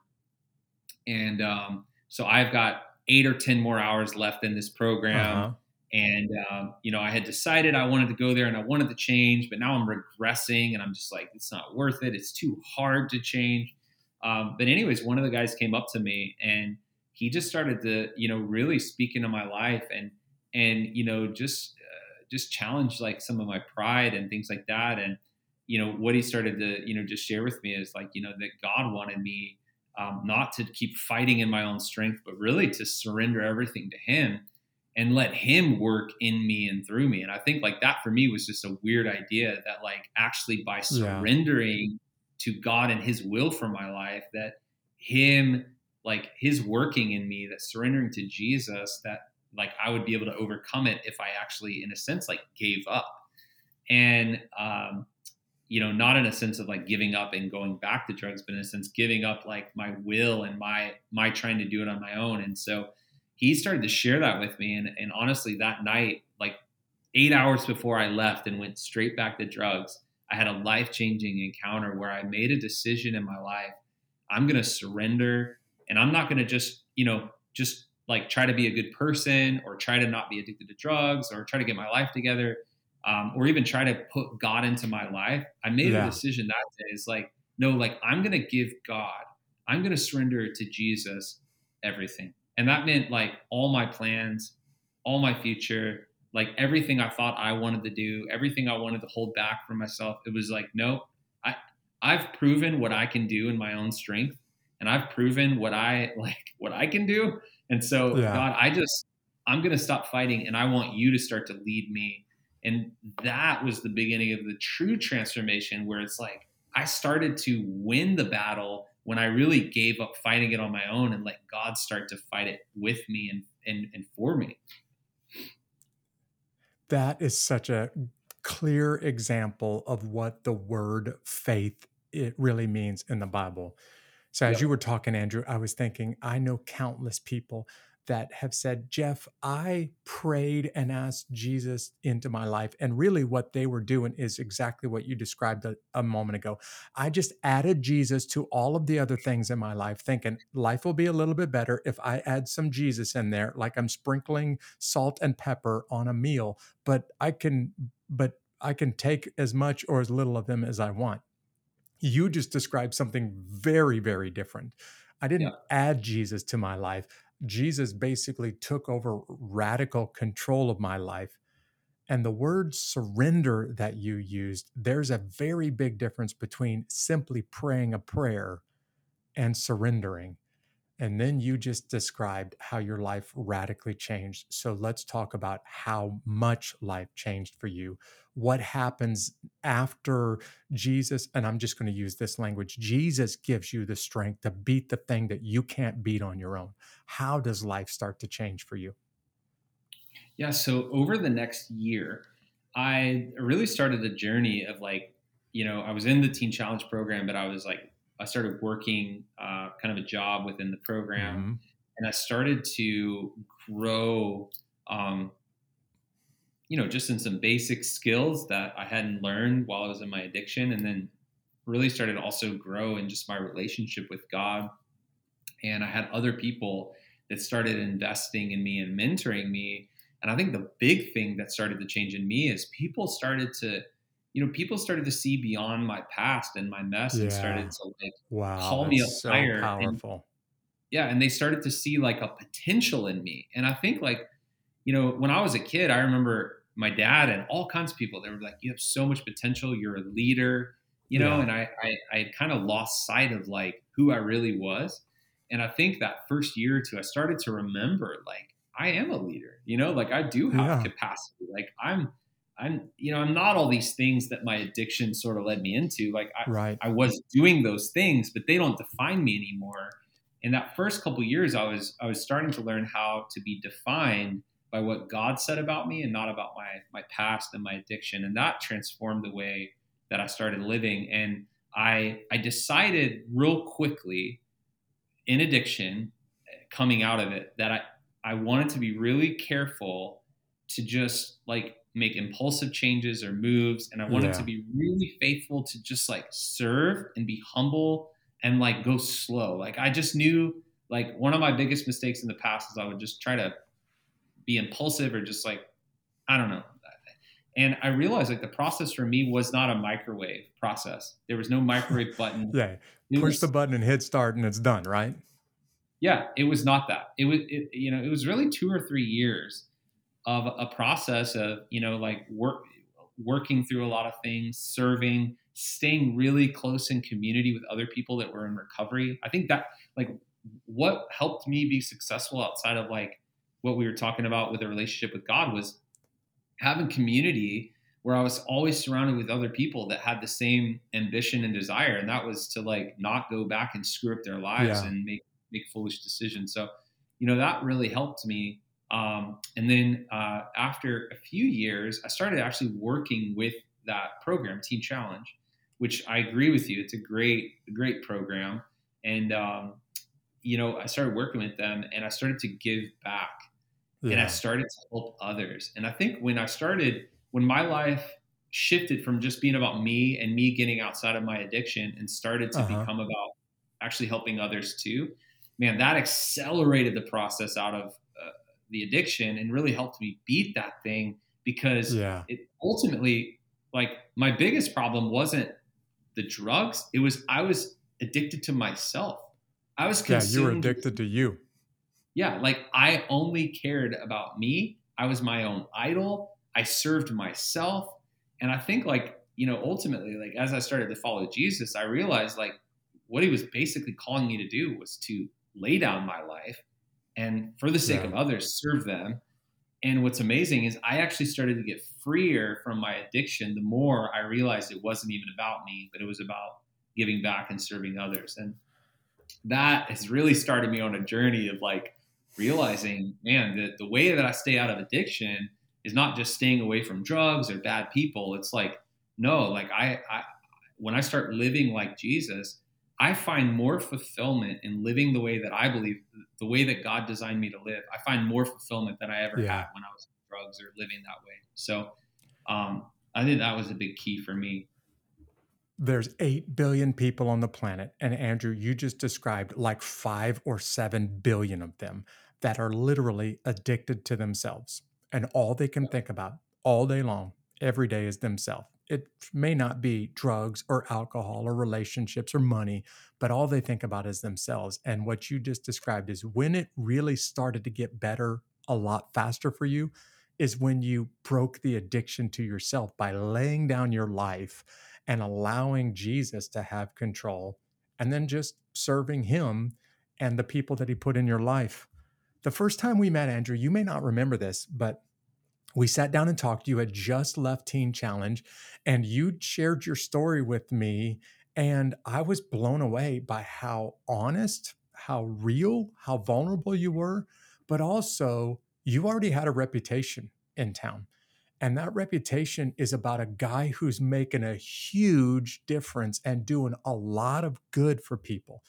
And um, so I've got eight or 10 more hours left in this program. Uh-huh. And, um, you know, I had decided I wanted to go there and I wanted to change, but now I'm regressing and I'm just like, it's not worth it. It's too hard to change. Um, but, anyways, one of the guys came up to me and he just started to you know really speak into my life and and you know just uh, just challenge like some of my pride and things like that and you know what he started to you know just share with me is like you know that god wanted me um, not to keep fighting in my own strength but really to surrender everything to him and let him work in me and through me and i think like that for me was just a weird idea that like actually by surrendering yeah. to god and his will for my life that him like his working in me that surrendering to jesus that like i would be able to overcome it if i actually in a sense like gave up and um you know not in a sense of like giving up and going back to drugs but in a sense giving up like my will and my my trying to do it on my own. And so he started to share that with me. And, and honestly that night like eight hours before i left and went straight back to drugs i had a life-changing encounter where i made a decision in my life. I'm to surrender and I'm not to just, you know, just like try to be a good person or try to not be addicted to drugs or try to get my life together um, or even try to put God into my life. I made yeah. a decision that day. It's like, no, like I'm going to give God, I'm going to surrender to Jesus everything. And that meant like all my plans, all my future, like everything I thought I wanted to do, everything I wanted to hold back for myself. It was like, no, I, I've proven what I can do in my own strength and I've proven what I like what I can do. And so yeah. God, I just I'm going to stop fighting and I want you to start to lead me. And that was the beginning of the true transformation where it's like I started to win the battle when I really gave up fighting it on my own and let God start to fight it with me and and, and for me. That is such a clear example of what the word faith it really means in the Bible. So as yep. you were talking, Andrew, I was thinking, I know countless people that have said, Jeff, I prayed and asked Jesus into my life. And really, what they were doing is exactly what you described a, a, moment ago. I just added Jesus to all of the other things in my life, thinking life will be a little bit better if I add some Jesus in there, like I'm sprinkling salt and pepper on a meal. But I can, but I can take as much or as little of them as I want. You just described something very, very different. I didn't yeah. add Jesus to my life. Jesus basically took over radical control of my life. And the word surrender that you used, there's a very big difference between simply praying a prayer and surrendering. And then you just described how your life radically changed. So let's talk about how much life changed for you. What happens after Jesus, and I'm just going to use this language Jesus gives you the strength to beat the thing that you can't beat on your own. How does life start to change for you? Yeah. So over the next year, I really started a journey of like, you know, I was in the Teen Challenge program, but I was like I started working uh, kind of a job within the program, mm-hmm. and I started to grow, um, you know, just in some basic skills that I hadn't learned while I was in my addiction, and then really started also grow in just my relationship with God. And I had other people that started investing in me and mentoring me. And I think the big thing that started to change in me is people started to you know, people started to see beyond my past and my mess yeah. and started to like wow, call me up so higher. Powerful. And, yeah, and they started to see like a potential in me. And I think like, you know, when I was a kid, I remember my dad and all kinds of people. They were like, "You have so much potential. You're a leader," you know. Yeah. And I, I, I kind of lost sight of like who I really was. And I think that first year or two, I started to remember like I am a leader. You know, like I do have yeah. capacity. Like I'm I'm, you know, I'm not all these things that my addiction sort of led me into. Like I, right. I was doing those things, but they don't define me anymore. In that first couple years, I was, I was starting to learn how to be defined by what God said about me and not about my, my past and my addiction. And that transformed the way that I started living. And I, I decided real quickly in addiction, coming out of it, that I, I wanted to be really careful to just like make impulsive changes or moves and i wanted yeah. to be really faithful to just like serve and be humble and like go slow. Like i just knew like one of my biggest mistakes in the past is i would just try to be impulsive or just like i don't know. And i realized like the process for me was not a microwave process. There was no microwave button. Yeah. It push was, the button and hit start and it's done right? Yeah it was not that. It was it, you know it was really two or three years of a process of you know like work working through a lot of things serving staying really close in community with other people that were in recovery i think that like what helped me be successful outside of like what we were talking about with a relationship with god was having community where i was always surrounded with other people that had the same ambition and desire and that was to like not go back and screw up their lives yeah. and make make foolish decisions so you know that really helped me um, and then uh, after a few years, I started actually working with that program, Teen Challenge, which I agree with you. It's a great, great program. And, um, you know, I started working with them and I started to give back yeah. and I started to help others. And I think when I started, when my life shifted from just being about me and me getting outside of my addiction and started to uh-huh. become about actually helping others too, man, that accelerated the process out of the addiction and really helped me beat that thing because yeah. it ultimately like my biggest problem wasn't the drugs it was i was addicted to myself. I was consumed, yeah you were addicted to you. Yeah like i only cared about me. I was my own idol. I served myself. And i think like you know ultimately like as i started to follow jesus i realized like what he was basically calling me to do was to lay down my life and for the sake yeah. of others, serve them. And what's amazing is I actually started to get freer from my addiction the more I realized it wasn't even about me, but it was about giving back and serving others. And that has really started me on a journey of like realizing, man, that the way that I stay out of addiction is not just staying away from drugs or bad people. It's like, no, like I, I when I start living like Jesus, I find more fulfillment in living the way that I believe, the way that God designed me to live. I find more fulfillment than I ever yeah. had when I was on drugs or living that way. So um, I think that was a big key for me. There's 8 billion people on the planet. And Andrew, you just described like five or 7 billion of them that are literally addicted to themselves. And all they can think about all day long, every day is themselves it may not be drugs or alcohol or relationships or money, but all they think about is themselves. And what you just described is when it really started to get better a lot faster for you is when you broke the addiction to yourself by laying down your life and allowing Jesus to have control and then just serving him and the people that he put in your life. The first time we met Andrew, you may not remember this, but we sat down and talked. You had just left Teen Challenge and you shared your story with me. And I was blown away by how honest, how real, how vulnerable you were, but also you already had a reputation in town. And that reputation is about a guy who's making a huge difference and doing a lot of good for people.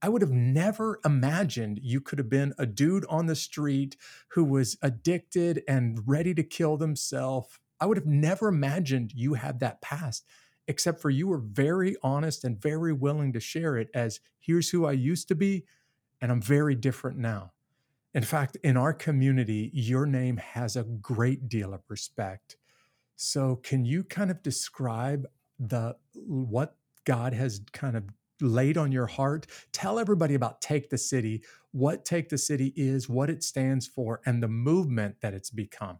I would have never imagined you could have been a dude on the street who was addicted and ready to kill themselves. I would have never imagined you had that past, except for you were very honest and very willing to share it as here's who I used to be, and I'm very different now. In fact, in our community, your name has a great deal of respect. So, can you kind of describe the what God has kind of laid on your heart. Tell everybody about Take the City, what Take the City is, what it stands for, and the movement that it's become.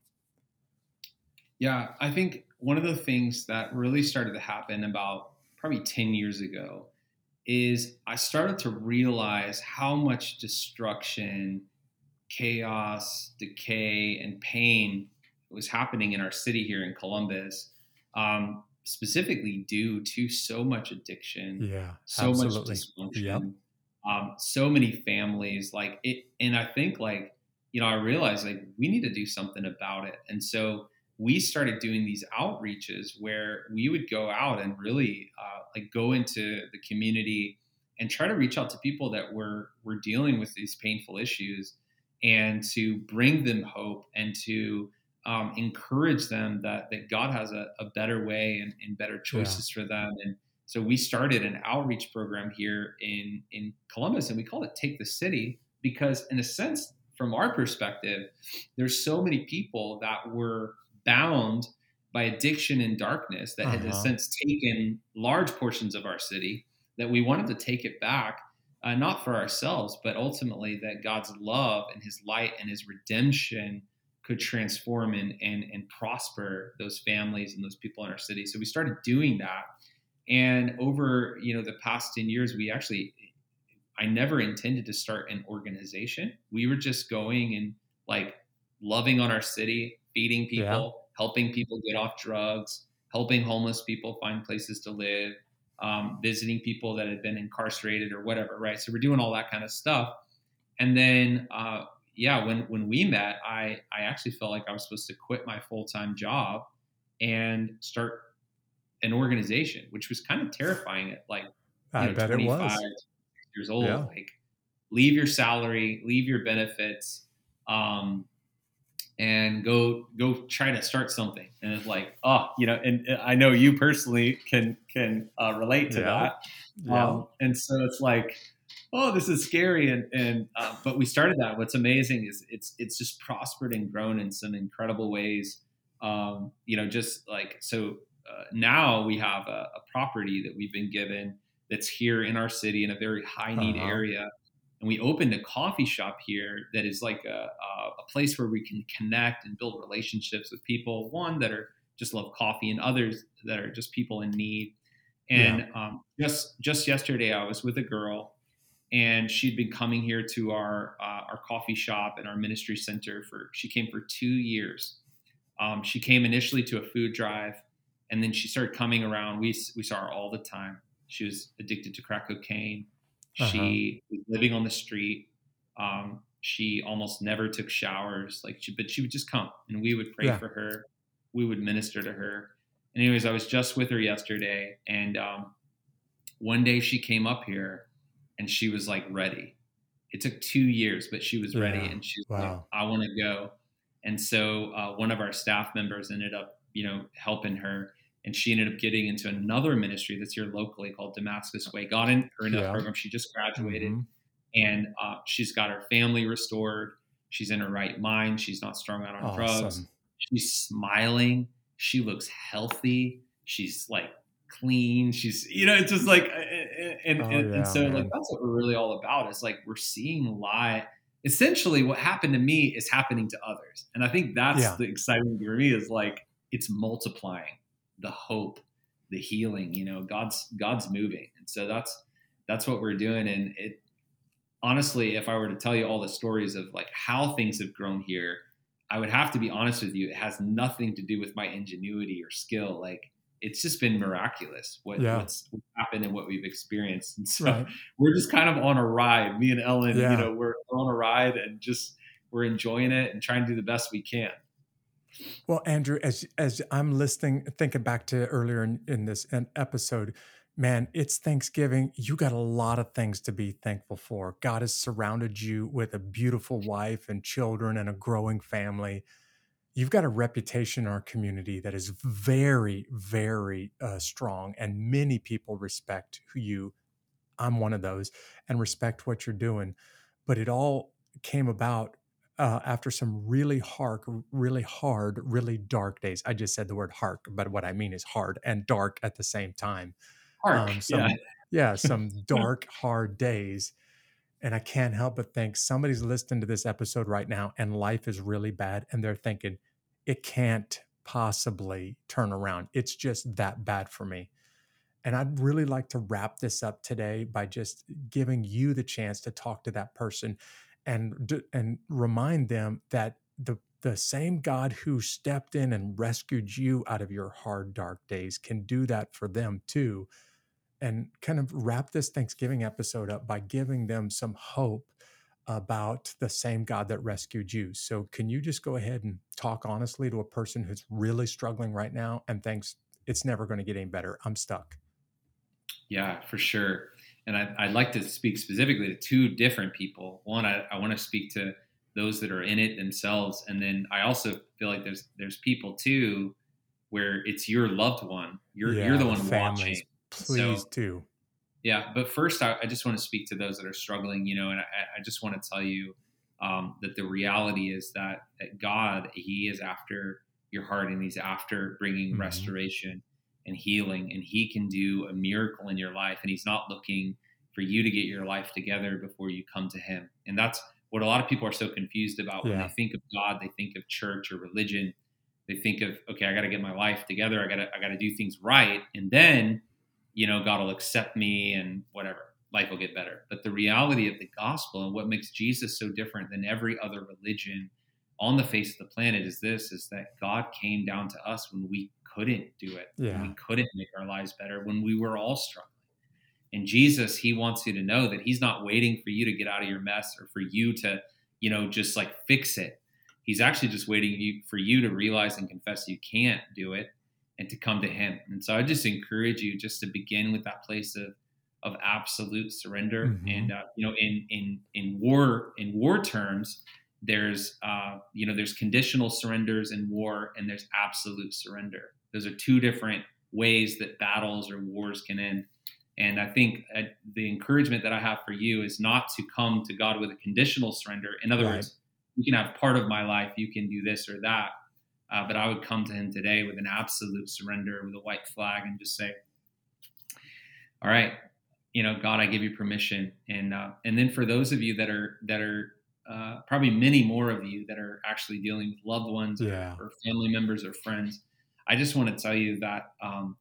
Yeah, I think one of the things that really started to happen about probably 10 years ago is I started to realize how much destruction, chaos, decay, and pain was happening in our city here in Columbus. Um, specifically due to so much addiction, yeah, so absolutely. much dysfunction, yep. um, so many families. Like it, and I think like you know, I realized like we need to do something about it, and so we started doing these outreaches where we would go out and really uh, like go into the community and try to reach out to people that were were dealing with these painful issues and to bring them hope and to um, encourage them that that God has a, a better way and, and better choices yeah. for them. And so we started an outreach program here in in Columbus, and we called it Take the City because, in a sense, from our perspective, there's so many people that were bound by addiction and darkness that uh-huh. had, in a uh-huh. sense, taken large portions of our city. That we wanted to take it back, uh, not for ourselves, but ultimately that God's love and His light and His redemption could transform and, and, and prosper those families and those people in our city. So we started doing that. And over, you know, the past 10 years, we actually, I never intended to start an organization. We were just going and like loving on our city, feeding people, yeah. helping people get off drugs, helping homeless people find places to live, um, visiting people that had been incarcerated or whatever, right? So we're doing all that kind of stuff. And then uh, yeah, when when we met, I I actually felt like I was supposed to quit my full time job and start an organization, which was kind of terrifying at like I know, bet it was years old. Yeah. Like leave your salary, leave your benefits, um, and go go try to start something. And it's like, oh, you know, and I know you personally can can uh, relate to yeah. that. Yeah. Um, and so it's like oh, this is scary. And, and uh, but we started that. What's amazing is it's it's just prospered and grown in some incredible ways. Um, you know, just like so uh, now we have a, a, property that we've been given that's here in our city in a very high need uh-huh. area. And we opened a coffee shop here that is like a, a, place where we can connect and build relationships with people. One that are just love coffee, and others that are just people in need. And yeah. um, just just yesterday, I was with a girl and she'd been coming here to our uh, our coffee shop and our ministry center for she came for two years. Um, she came initially to a food drive, and then she started coming around. We we saw her all the time. She was addicted to crack cocaine. Uh-huh. She was living on the street. Um, she almost never took showers. Like, she, but she would just come, and we would pray yeah. for her. We would minister to her. And anyways, I was just with her yesterday, and um, one day she came up here and she was like ready. It took two years, but she was ready Yeah. and she's Wow. like, I want to go. And so uh, one of our staff members ended up, you know, helping her. And she ended up getting into another ministry that's here locally called Damascus Way. Got in her in Yeah. program. She just graduated Mhm. and uh, she's got her family restored. She's in her right mind. She's not strung out on drugs. She's smiling. She looks healthy. She's like clean. She's, you know, it's just like, and, and, Oh, and, yeah, and so man. like that's what we're really all about. It's like we're seeing light. Essentially, what happened to me is happening to others, and I think that's Yeah. the exciting thing for me is like it's multiplying the hope, the healing. You know, God's God's moving, and so that's that's what we're doing. And it honestly, if I were to tell you all the stories of like how things have grown here, I would have to be honest with you. It has nothing to do with my ingenuity or skill. Like it's just been miraculous what, Yeah. what's happened and what we've experienced. And so Right. we're just kind of on a ride. Me and Ellen, Yeah. you know, we're on a ride and just we're enjoying it and trying to do the best we can. Well, Andrew, as as I'm listening, thinking back to earlier in, in this an episode, man, it's Thanksgiving. You got a lot of things to be thankful for. God has surrounded you with a beautiful wife and children and a growing family. You've got a reputation in our community that is very, very uh, strong, and many people respect who you. I'm one of those, and respect what you're doing. But it all came about uh, after some really hard, really hard, really dark days. I just said the word hard, but what I mean is hard and dark at the same time. Hark, Um, some, yeah. yeah, some dark, hard days. And I can't help but think somebody's listening to this episode right now and life is really bad. And they're thinking, it can't possibly turn around. It's just that bad for me. And I'd really like to wrap this up today by just giving you the chance to talk to that person and and remind them that the the same God who stepped in and rescued you out of your hard dark days can do that for them too. And kind of wrap this Thanksgiving episode up by giving them some hope about the same God that rescued you. So can you just go ahead and talk honestly to a person who's really struggling right now and thinks it's never going to get any better. I'm stuck. Yeah, for sure. And I, I'd like to speak specifically to two different people. One, I, I want to speak to those that are in it themselves, and then I also feel like there's there's people too where it's your loved one. You're Yeah, you're the one families, watching. Please So- do. Yeah, but first, I, I just want to speak to those that are struggling. You know, and I, I just want to tell you um, that the reality is that that God, He is after your heart, and He's after bringing Mhm. restoration and healing, and He can do a miracle in your life, and He's not looking for you to get your life together before you come to Him, and that's what a lot of people are so confused about when Yeah. they think of God. They think of church or religion. They think of okay, I got to get my life together. I got to I got to do things right, and then you know, God will accept me and whatever, life will get better. But the reality of the gospel and what makes Jesus so different than every other religion on the face of the planet is this is that God came down to us when we couldn't do it, Yeah. when we couldn't make our lives better, when we were all struggling. And Jesus, he wants you to know that he's not waiting for you to get out of your mess or for you to, you know, just like fix it. He's actually just waiting for you to realize and confess you can't do it and to come to him. And so I just encourage you just to begin with that place of of absolute surrender. Mhm. And uh, you know, in in in war in war terms, there's uh, you know there's conditional surrenders in war, and there's absolute surrender. Those are two different ways that battles or wars can end. And I think uh, the encouragement that I have for you is not to come to God with a conditional surrender. In other Right. words, you can have part of my life, you can do this or that. Uh, but I would come to him today with an absolute surrender, with a white flag, and just say, "All right, you know, God, I give you permission." And uh, and then for those of you that are that are uh, probably many more of you that are actually dealing with loved ones or, or family members or friends, I just want to tell you that um,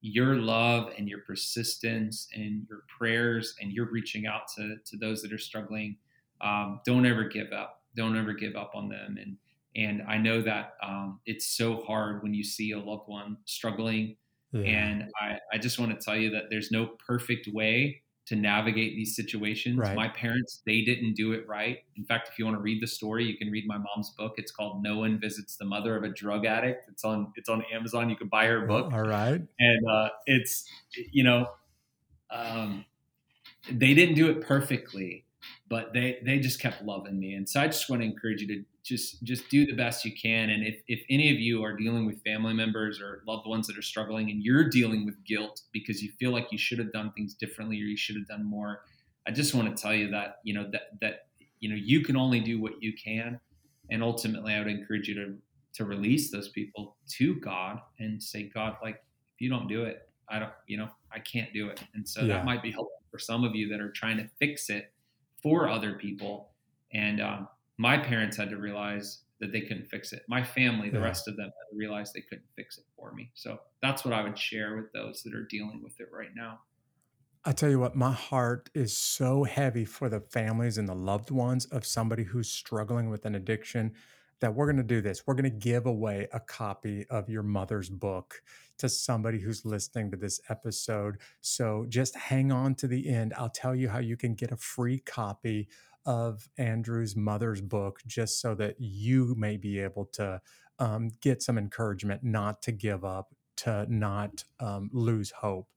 your love and your persistence and your prayers and your reaching out to to those that are struggling, um, don't ever give up. Don't ever give up on them. And and I know that um, it's so hard when you see a loved one struggling. Yeah. And I, I just want to tell you that there's no perfect way to navigate these situations. Right. My parents, they didn't do it right. In fact, if you want to read the story, you can read my mom's book. It's called No One Visits the Mother of a Drug Addict. It's on it's on Amazon. You can buy her book All right. and uh, it's you know um, they didn't do it perfectly, but they they just kept loving me. And so I just want to encourage you to just just do the best you can. And if if any of you are dealing with family members or loved ones that are struggling, and you're dealing with guilt because you feel like you should have done things differently or you should have done more, I just want to tell you that you know that that you know you can only do what you can, and ultimately I would encourage you to to release those people to God and say, God, like if you don't do it, I don't, you know, I can't do it. And so yeah. that might be helpful for some of you that are trying to fix it for other people. And um, my parents had to realize that they couldn't fix it. My family, the yeah. rest of them, had to realize they couldn't fix it for me. So that's what I would share with those that are dealing with it right now. I tell you what, my heart is so heavy for the families and the loved ones of somebody who's struggling with an addiction that we're going to do this. We're going to give away a copy of your mother's book to somebody who's listening to this episode. So just hang on to the end. I'll tell you how you can get a free copy of Andrew's mother's book just so that you may be able to um, get some encouragement not to give up, to not um, lose hope.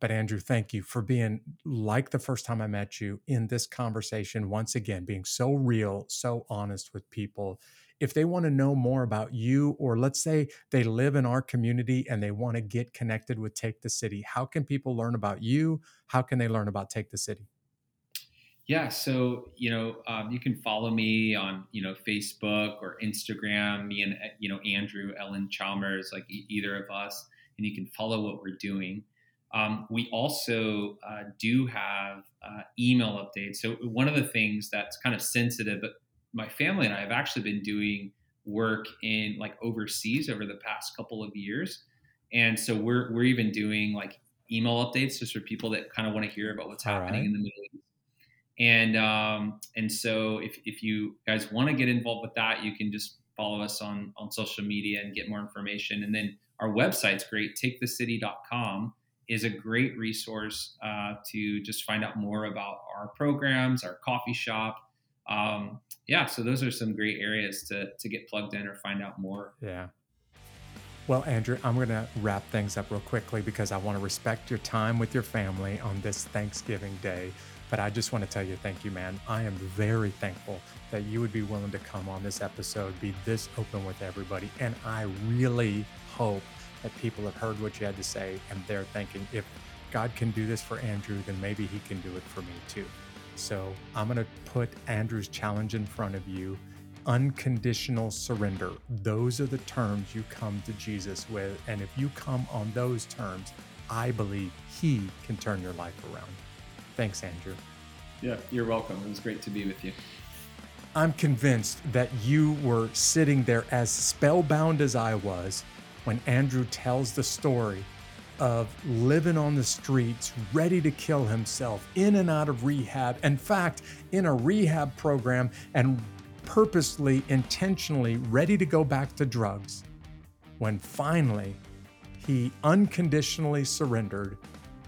But Andrew, thank you for being like the first time I met you in this conversation. Once again, being so real, so honest with people. If they want to know more about you, or let's say they live in our community and they want to get connected with Take the City, how can people learn about you? How can they learn about Take the City? Yeah, so you know, um, you can follow me on you know Facebook or Instagram. Me and you know Andrew, Ellen Chalmers, like e- either of us, and you can follow what we're doing. Um, we also uh, do have uh, email updates. So one of the things that's kind of sensitive, my family and I have actually been doing work in like overseas over the past couple of years, and so we're we're even doing like email updates just for people that kind of want to hear about what's All happening right. in the Middle East. And um, and so if, if you guys want to get involved with that, you can just follow us on on social media and get more information. And then our website's great, takethecity.com is a great resource uh, to just find out more about our programs, our coffee shop. Um, yeah, so those are some great areas to to get plugged in or find out more. Yeah. Well, Andrew, I'm going to wrap things up real quickly because I want to respect your time with your family on this Thanksgiving Day. But I just want to tell you, thank you, man. I am very thankful that you would be willing to come on this episode, be this open with everybody. And I really hope that people have heard what you had to say and they're thinking, if God can do this for Andrew, then maybe he can do it for me too. So I'm going to put Andrew's challenge in front of you unconditional surrender. Those are the terms you come to Jesus with. And if you come on those terms, I believe he can turn your life around. Thanks, Andrew. Yeah, you're welcome. It was great to be with you. I'm convinced that you were sitting there as spellbound as I was when Andrew tells the story of living on the streets, ready to kill himself, in and out of rehab. In fact, in a rehab program and purposely, intentionally ready to go back to drugs. When finally he unconditionally surrendered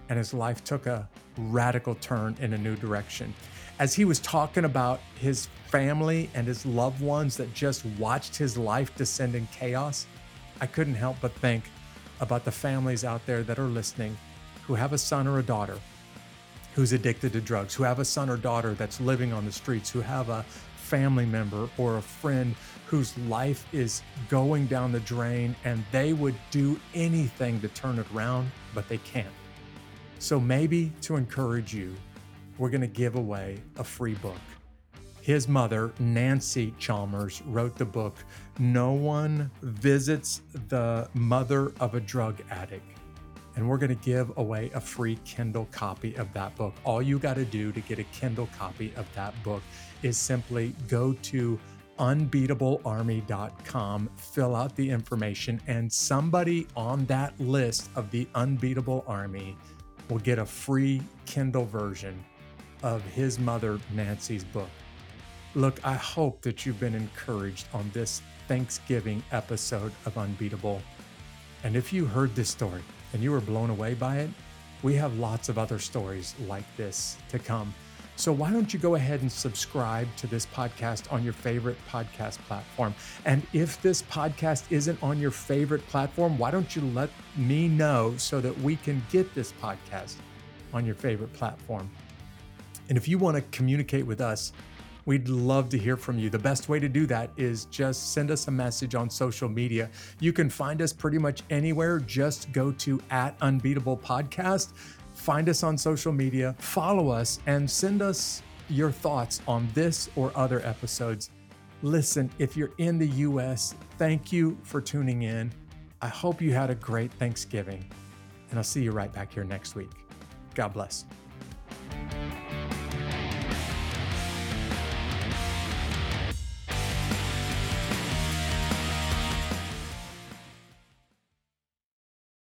and his life took a radical turn in a new direction. As he was talking about his family and his loved ones that just watched his life descend in chaos, I couldn't help but think about the families out there that are listening who have a son or a daughter who's addicted to drugs, who have a son or daughter that's living on the streets, who have a family member or a friend whose life is going down the drain and they would do anything to turn it around, but they can't. So maybe to encourage you, we're going to give away a free book. His mother, Nancy Chalmers, wrote the book, No One Visits the Mother of a Drug Addict. And we're going to give away a free Kindle copy of that book. All you got to do to get a Kindle copy of that book is simply go to unbeatablearmy.com, fill out the information, and somebody on that list of the Unbeatable Army will get a free Kindle version of his mother, Nancy's book. Look, I hope that you've been encouraged on this Thanksgiving episode of Unbeatable. And if you heard this story and you were blown away by it, we have lots of other stories like this to come. So why don't you go ahead and subscribe to this podcast on your favorite podcast platform? And if this podcast isn't on your favorite platform, why don't you let me know so that we can get this podcast on your favorite platform. And if you want to communicate with us, We'd love to hear from you. The best way to do that is just send us a message on social media. You can find us pretty much anywhere. Just go to at Unbeatable Podcast, find us on social media, follow us, and send us your thoughts on this or other episodes. Listen, if you're in the US, thank you for tuning in. I hope you had a great Thanksgiving, and I'll see you right back here next week. God bless.